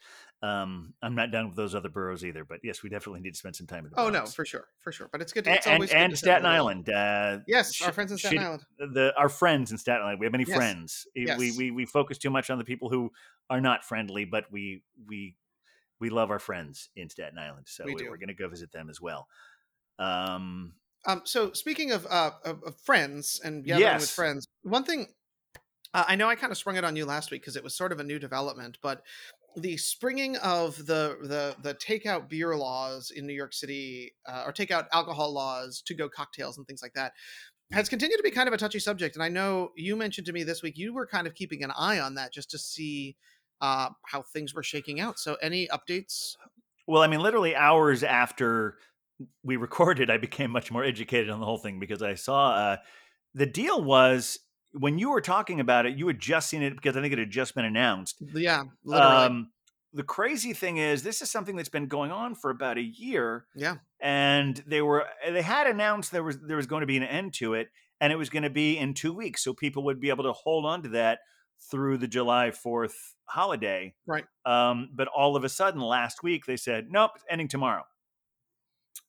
S1: um, I'm not done with those other boroughs either. But yes, we definitely need to spend some time in the
S4: Oh no, for sure, for sure. But it's good. To,
S1: and
S4: it's
S1: and,
S4: always
S1: and
S4: to
S1: Staten. Island. Uh,
S4: Yes, our friends in Staten
S1: shitty-
S4: Island.
S1: the our friends in Staten Island. We have many
S4: Yes.
S1: friends. Eh, We, we we focus too much on the people who are not friendly, but we we we love our friends in Staten Island, so
S4: We
S1: are going to go visit them as well. Um,
S4: Um, so speaking of, uh, of, of friends and gathering with friends, one thing uh, I know I kind of sprung it on you last week because it was sort of a new development, but the springing of the the the takeout beer laws in New York City uh, or takeout alcohol laws, to go cocktails and things like that has continued to be kind of a touchy subject. And I know you mentioned to me this week you were kind of keeping an eye on that just to see uh, how things were shaking out. So any updates?
S1: Well, I mean, literally hours after we [LAUGHS] recorded, I became much more educated on the whole thing because I saw uh, the deal was when you were talking about it, you had just seen it because I think it had just been announced.
S4: Yeah, literally.
S1: Um, the crazy thing is, this is something that's been going on for about a year,
S4: yeah.
S1: and they were they had announced there was there was going to be an end to it, and it was going to be in two weeks, so people would be able to hold on to that through the July Fourth holiday.
S4: Right.
S1: Um, but all of a sudden, last week they said, "Nope, it's ending tomorrow,"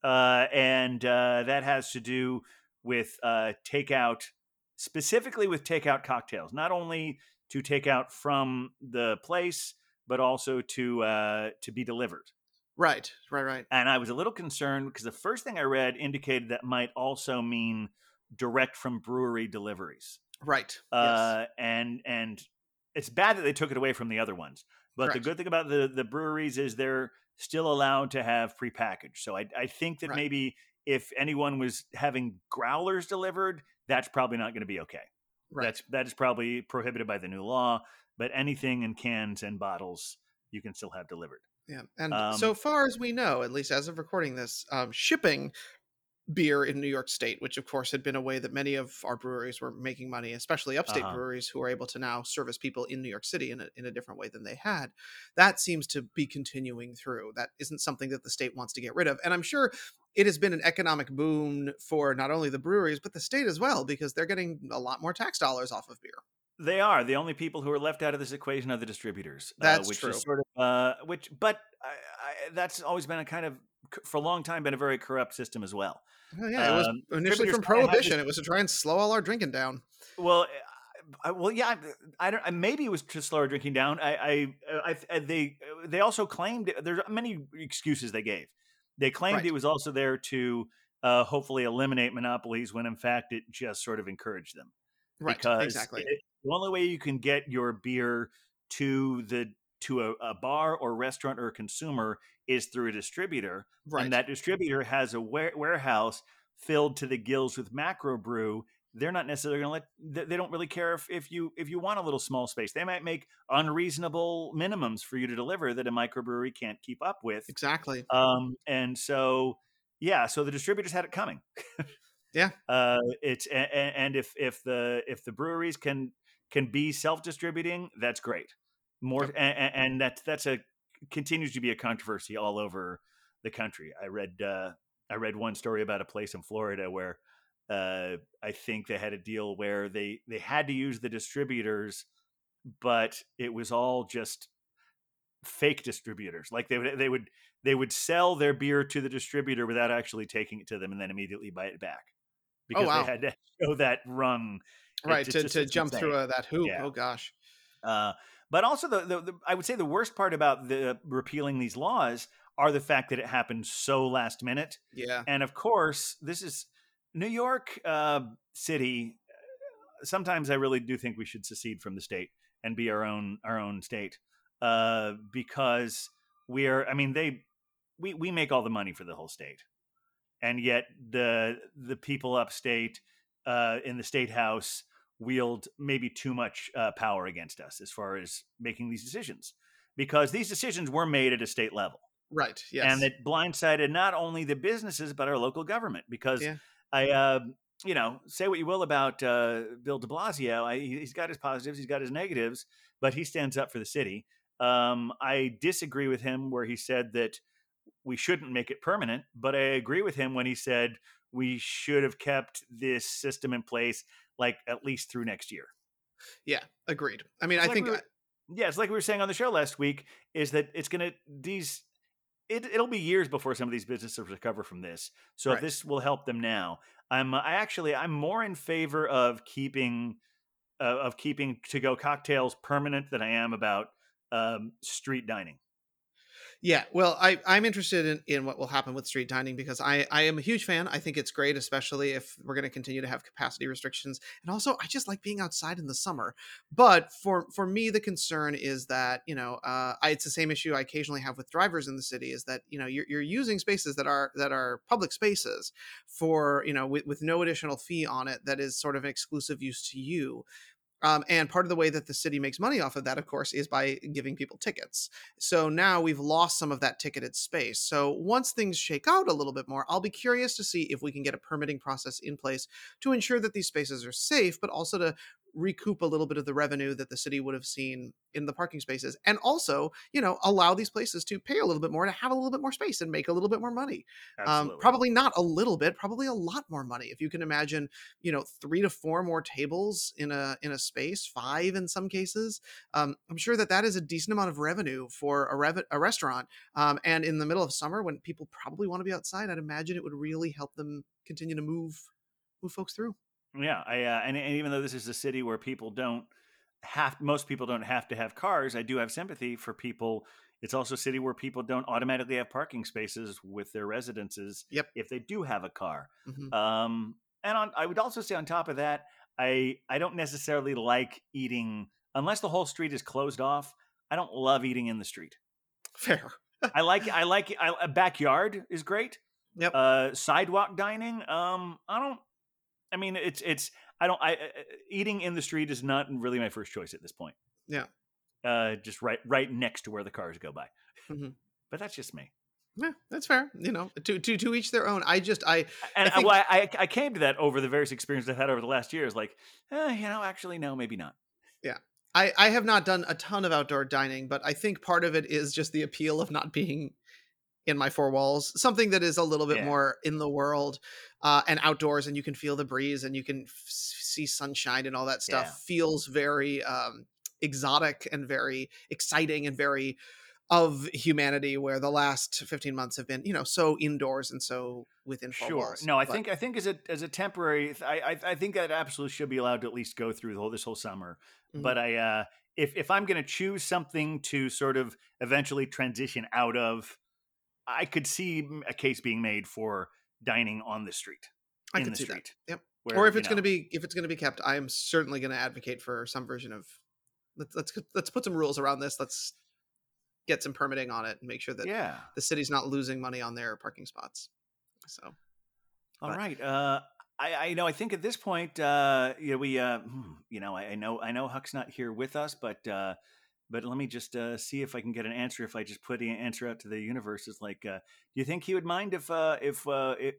S1: uh, and uh, that has to do with uh, takeout specifically with takeout cocktails, not only to take out from the place, but also to uh, to be delivered.
S4: Right, right, right.
S1: And I was a little concerned because the first thing I read indicated that might also mean direct from brewery deliveries.
S4: Right.
S1: Uh, and and it's bad that they took it away from the other ones. But the good thing about the the breweries is they're still allowed to have prepackaged. So I I think that
S4: Right.
S1: maybe if anyone was having growlers delivered, that's probably not going to be okay.
S4: Right.
S1: That's that is probably prohibited by the new law. But anything in cans and bottles you can still have delivered.
S4: Yeah, and
S1: Um,
S4: so far as we know, at least as of recording this, um, shipping beer in New York State, which of course had been a way that many of our breweries were making money, especially upstate
S1: Uh-huh.
S4: breweries who are able to now service people in New York City in a, in a different way than they had. That seems to be continuing through. That isn't something that the state wants to get rid of. And I'm sure it has been an economic boon for not only the breweries, but the state as well, because they're getting a lot more tax dollars off of beer.
S1: They are the only people who are left out of this equation are the distributors.
S4: That's
S1: uh, which
S4: true.
S1: Is sort of, uh, which, but I, I, that's always been a kind of for a long time been a very corrupt system as well.
S4: Yeah, it was
S1: Um,
S4: initially from prohibition. It was to try and slow all our drinking down.
S1: Well, I, well, yeah, I, I don't. I- Maybe it was to slow our drinking down. I, I, I, I they, they also claimed there's many excuses they gave. They claimed
S4: Right.
S1: it was also there to uh, hopefully eliminate monopolies, when in fact it just sort of encouraged them.
S4: Right.
S1: because
S4: exactly.
S1: it- the only way you can get your beer to the to a, a bar or restaurant or a consumer is through a distributor,
S4: right.
S1: and that distributor has a ware- warehouse filled to the gills with macro brew. They're not necessarily going to let. they- don't really care if, if you if you want a little small space. They might make unreasonable minimums for you to deliver that a microbrewery can't keep up with.
S4: exactly.
S1: Um, and so, yeah, so the distributors had it coming.
S4: Yeah. [LAUGHS]
S1: Uh, it's and, and if if the if the breweries can can be self distributing, that's great. More
S4: Yep.
S1: and, and that that's a continues to be a controversy all over the country. I read uh, I read one story about a place in Florida where uh, I think they had a deal where they they had to use the distributors, but it was all just fake distributors. Like they would they would they would sell their beer to the distributor without actually taking it to them and then immediately buy it back because
S4: wow.
S1: they had to [LAUGHS] show that rung
S4: right.
S1: just-
S4: To,
S1: just-
S4: to jump through uh, that hoop.
S1: Yeah.
S4: Oh, gosh.
S1: uh, but also the, the, the I would say the worst part about the repealing these laws are the fact that it happened so last minute
S4: Yeah.
S1: and of course this is New York uh, City sometimes I really do think we should secede from the state and be our own our own state uh, because we are. I mean, they we we make all the money for the whole state, and yet the the people upstate uh, in the state house wield maybe too much uh, power against us as far as making these decisions because these decisions were made at a state level
S4: Right. Yes.
S1: and it blindsided not only the businesses but our local government because
S4: Yeah.
S1: I, uh, you know, say what you will about uh, Bill De Blasio, I, he's got his positives, he's got his negatives, but he stands up for the city. Um, I disagree with him where he said that we shouldn't make it permanent, but I agree with him when he said we should have kept this system in place like at least through next year.
S4: yeah. Agreed. I mean,
S1: It's
S4: I
S1: like
S4: think
S1: we were- Yeah, it's like we were saying on the show last week, is that it's gonna these it, it'll be years before some of these businesses recover from this. So
S4: Right.
S1: if this will help them now, I'm I actually I'm more in favor of keeping uh, of keeping to go cocktails permanent than I am about um, street dining.
S4: Yeah, well, I, I'm interested in, in what will happen with street dining because I, I am a huge fan. I think it's great, especially if we're going to continue to have capacity restrictions. And also, I just like being outside in the summer. But for for me, the concern is that you know, uh, I, it's the same issue I occasionally have with drivers in the city. Is that you know you're, you're using spaces that are that are public spaces for you know with, with no additional fee on it that is sort of an exclusive use to you. Um, and part of the way that the city makes money off of that, of course, is by giving people tickets. So now we've lost some of that ticketed space. So once things shake out a little bit more, I'll be curious to see if we can get a permitting process in place to ensure that these spaces are safe, but also to recoup a little bit of the revenue that the city would have seen in the parking spaces and also you know allow these places to pay a little bit more to have a little bit more space and make a little bit more money. Um, probably not a little bit probably a lot more money. If you can imagine you know three to four more tables in a in a space five in some cases um, i'm sure that that is a decent amount of revenue for a, rev- a restaurant um, and in the middle of summer when people probably want to be outside i'd imagine it would really help them continue to move move folks through
S1: Yeah, I uh, and, and even though this is a city where people don't have most people don't have to have cars, I do have sympathy for people. It's also a city where people don't automatically have parking spaces with their residences
S4: Yep.
S1: if they do have a car.
S4: Mhm.
S1: Um, and on, I would also say on top of that, I I don't necessarily like eating unless the whole street is closed off. I don't love eating in the street.
S4: Fair. [LAUGHS]
S1: I like I like I, a backyard is great.
S4: Yep.
S1: Uh, sidewalk dining. Um, I don't. I mean, it's it's. I don't. I uh, eating in the street is not really my first choice at this point.
S4: Yeah.
S1: Uh, just right right next to where the cars go by.
S4: Mhm.
S1: But that's just me.
S4: Yeah, that's fair. You know, to to to each their own. I just I
S1: And I,
S4: think-
S1: well, I, I came to that over the various experiences I've had over the last years. Like, eh, you know, actually, no, maybe not.
S4: Yeah, I, I have not done a ton of outdoor dining, but I think part of it is just the appeal of not being in my four walls, something that is a little bit
S1: Yeah.
S4: more in the world uh, and outdoors, and you can feel the breeze and you can f- see sunshine and all that stuff.
S1: Yeah.
S4: Feels very um, exotic and very exciting and very of humanity. Where the last fifteen months have been, you know, so indoors and so within four
S1: Sure.
S4: walls.
S1: No, I
S4: But-
S1: think I think as a as a temporary, I I, I think that absolutely should be allowed to at least go through the whole this whole summer.
S4: Mhm.
S1: But I, uh, if if I'm going to choose something to sort of eventually transition out of, I could see a case being made for dining on the street.
S4: I can
S1: the
S4: see that. Yep.
S1: where,
S4: or if
S1: you
S4: it's going to be if it's going to be kept i am certainly going to advocate for some version of let's let's let's put some rules around this let's get some permitting on it and make sure that
S1: yeah.
S4: the city's not losing money on their parking spots so
S1: All
S4: but-
S1: right. Uh, I, I know. I think at this point, uh, you know, we, uh, hmm, you know, I, I know, I know, Huck's not here with us, but, uh, but let me just uh, see if I can get an answer. If I just put the answer out to the universe, is like, uh, do you think he would mind if, uh, if, uh, it,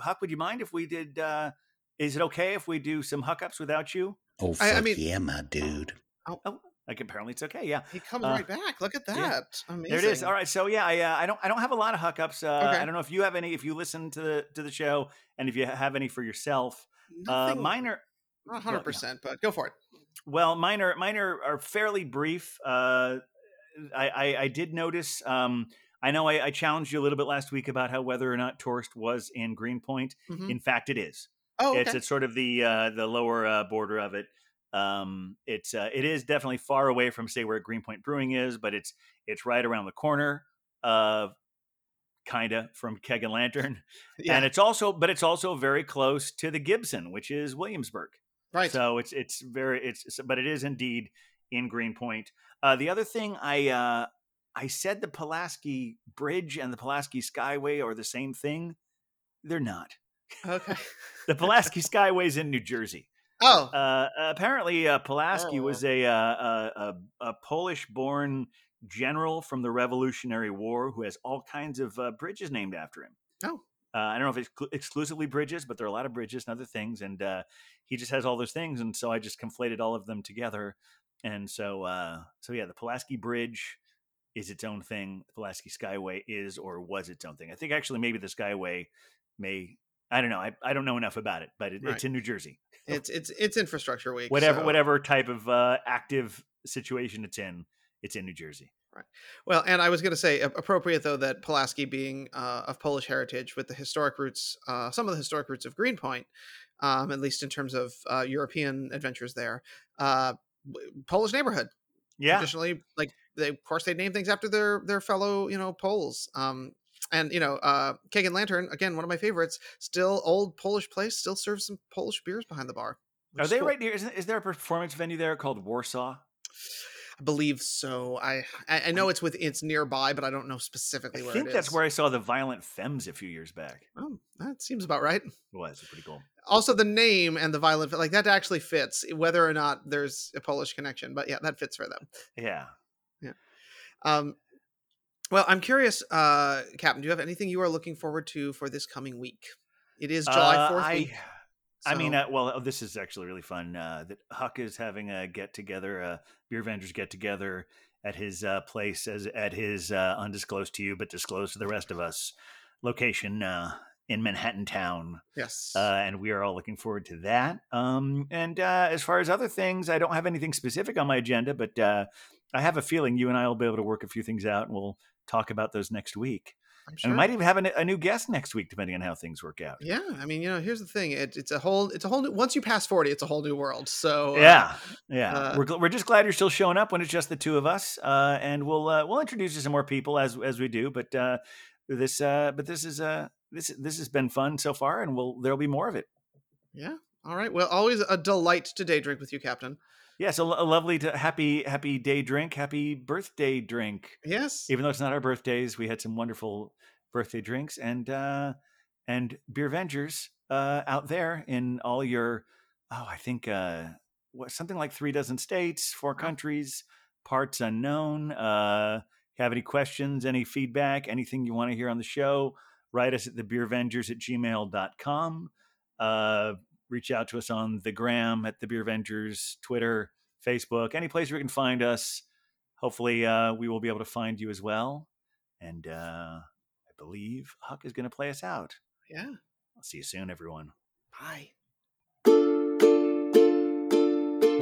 S1: Huck, would you mind if we did? Uh, is it okay if we do some hookups without you?
S3: Oh,
S4: I- I
S3: fuck
S4: mean-
S3: yeah, my dude.
S1: Oh like apparently it's okay. Yeah,
S4: he comes
S1: Uh,
S4: right back look at that
S1: yeah.
S4: amazing
S1: there it is. All right. So yeah, I, uh, I don't, I don't have a lot of hookups. Uh,
S4: Okay.
S1: I don't know if you have any. If you listen to the to the show, and if you have any for yourself, uh,
S4: Nothing,
S1: mine are.
S4: not 100% but go for it
S1: Well, mine are mine are, are fairly brief. Uh, I, I I did notice. Um, I know I, I challenged you a little bit last week about how whether or not Torst was in Greenpoint.
S4: Mhm.
S1: In fact, it is.
S4: oh okay.
S1: It's it's sort of the uh, the lower uh, border of it. Um, it's uh, it is definitely far away from say where Greenpoint Brewing is, but it's it's right around the corner of kinda from Keg and Lantern, [LAUGHS]
S4: yeah
S1: and it's also but it's also very close to the Gibson, which is Williamsburg.
S4: Right
S1: So it's it's very it's but it is indeed in Greenpoint. Uh, the other thing I uh, I said the Pulaski Bridge and the Pulaski Skyway are the same thing. They're not.
S4: okay [LAUGHS]
S1: The Pulaski Skyway is in New Jersey.
S4: oh
S1: Uh, apparently, uh, Pulaski
S4: Oh.
S1: was a, uh, a, a a Polish-born general from the Revolutionary War who has all kinds of uh, bridges named after him.
S4: Oh.
S1: Uh, I don't know if it's exclu- exclusively bridges, but there are a lot of bridges and other things, and uh, he just has all those things, and so I just conflated all of them together, and so uh, so yeah, the Pulaski Bridge is its own thing. The Pulaski Skyway is or was its own thing. I think actually maybe the Skyway may. I don't know. I, I don't know enough about it, but it,
S4: Right.
S1: it's in New Jersey
S4: it's it's it's infrastructure week
S1: whatever
S4: so-
S1: whatever type of uh, active situation it's in it's in new jersey
S4: Well, and I was going to say, appropriate though that Pulaski being uh, of Polish heritage, with the historic roots, uh, some of the historic roots of Greenpoint, um, at least in terms of uh, European adventures there, uh, Polish neighborhood.
S1: yeah
S4: Traditionally, like they, of course, they name things after their their fellow, you know, Poles. Um, and you know, uh, Keg and Lantern, again, one of my favorites. Still old Polish place, still serves some Polish beers behind the bar.
S1: are they
S4: cool.
S1: right near? Is, is there a performance venue there called warsaw
S4: believe so. I I, know it's with it's nearby, but I don't know
S1: i
S4: specifically I
S1: think that's where i saw the violent femmes a few years back
S4: Oh, that seems about right.
S1: it was pretty cool
S4: Also, the name and the violent, like that actually fits, whether or not there's a Polish connection. But yeah, that fits for them.
S1: yeah yeah.
S4: Um, well, I'm curious, uh, Captain. Do you have anything you are looking forward to for this coming week? It is July
S1: Uh,
S4: Fourth
S1: I,
S4: week.
S1: I mean, uh, well, oh, this is actually really fun. Uh, that Huck is having a get together, a beer vendors get together at his uh, place, as at his uh, undisclosed to you but disclosed to the rest of us location uh, in Manhattan Town.
S4: yes.
S1: uh, and we are all looking forward to that. Um, and uh, as far as other things, I don't have anything specific on my agenda, but uh, I have a feeling you and I will be able to work a few things out, and we'll talk about those next week.
S4: I'm
S1: And we might even have a, a new guest next week, depending on how things work out.
S4: Yeah, I mean, you know, here's the thing. It, it's a whole, it's a whole new. Once you pass forty, it's a whole new world. So uh,
S1: Yeah, yeah.
S4: uh,
S1: we're gl- we're just glad you're still showing up when it's just the two of us, uh, and we'll uh, we'll introduce you some more people as as we do. But uh, this uh, but this is uh this this has been fun so far, and we'll there'll be more of it.
S4: yeah. All right. Well, always a delight to day drink with you, Captain.
S1: Yeah, so a lovely to happy happy day drink, happy birthday drink.
S4: Yes.
S1: Even though it's not our birthdays, we had some wonderful birthday drinks and uh, and beer vengers uh, out there in all your oh I think uh, what something like three dozen states, four countries, parts unknown. Uh, have any questions, any feedback, anything you want to hear on the show? Write us at the thebeervengers at gmail.com. Uh, reach out to us on the gram at the Beer Vengers, Twitter, Facebook, any place where you can find us. Hopefully, uh, we will be able to find you as well. And uh, I believe Huck is going to play us out.
S4: Yeah.
S1: I'll see you soon, everyone.
S4: Bye.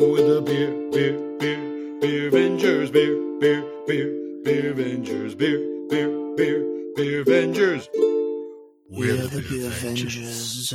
S2: With the beer, beer, beer, beer Vengers, beer, beer, beer, beer Vengers, beer, beer, beer, beer Vengers.
S6: We're the Beer Avengers.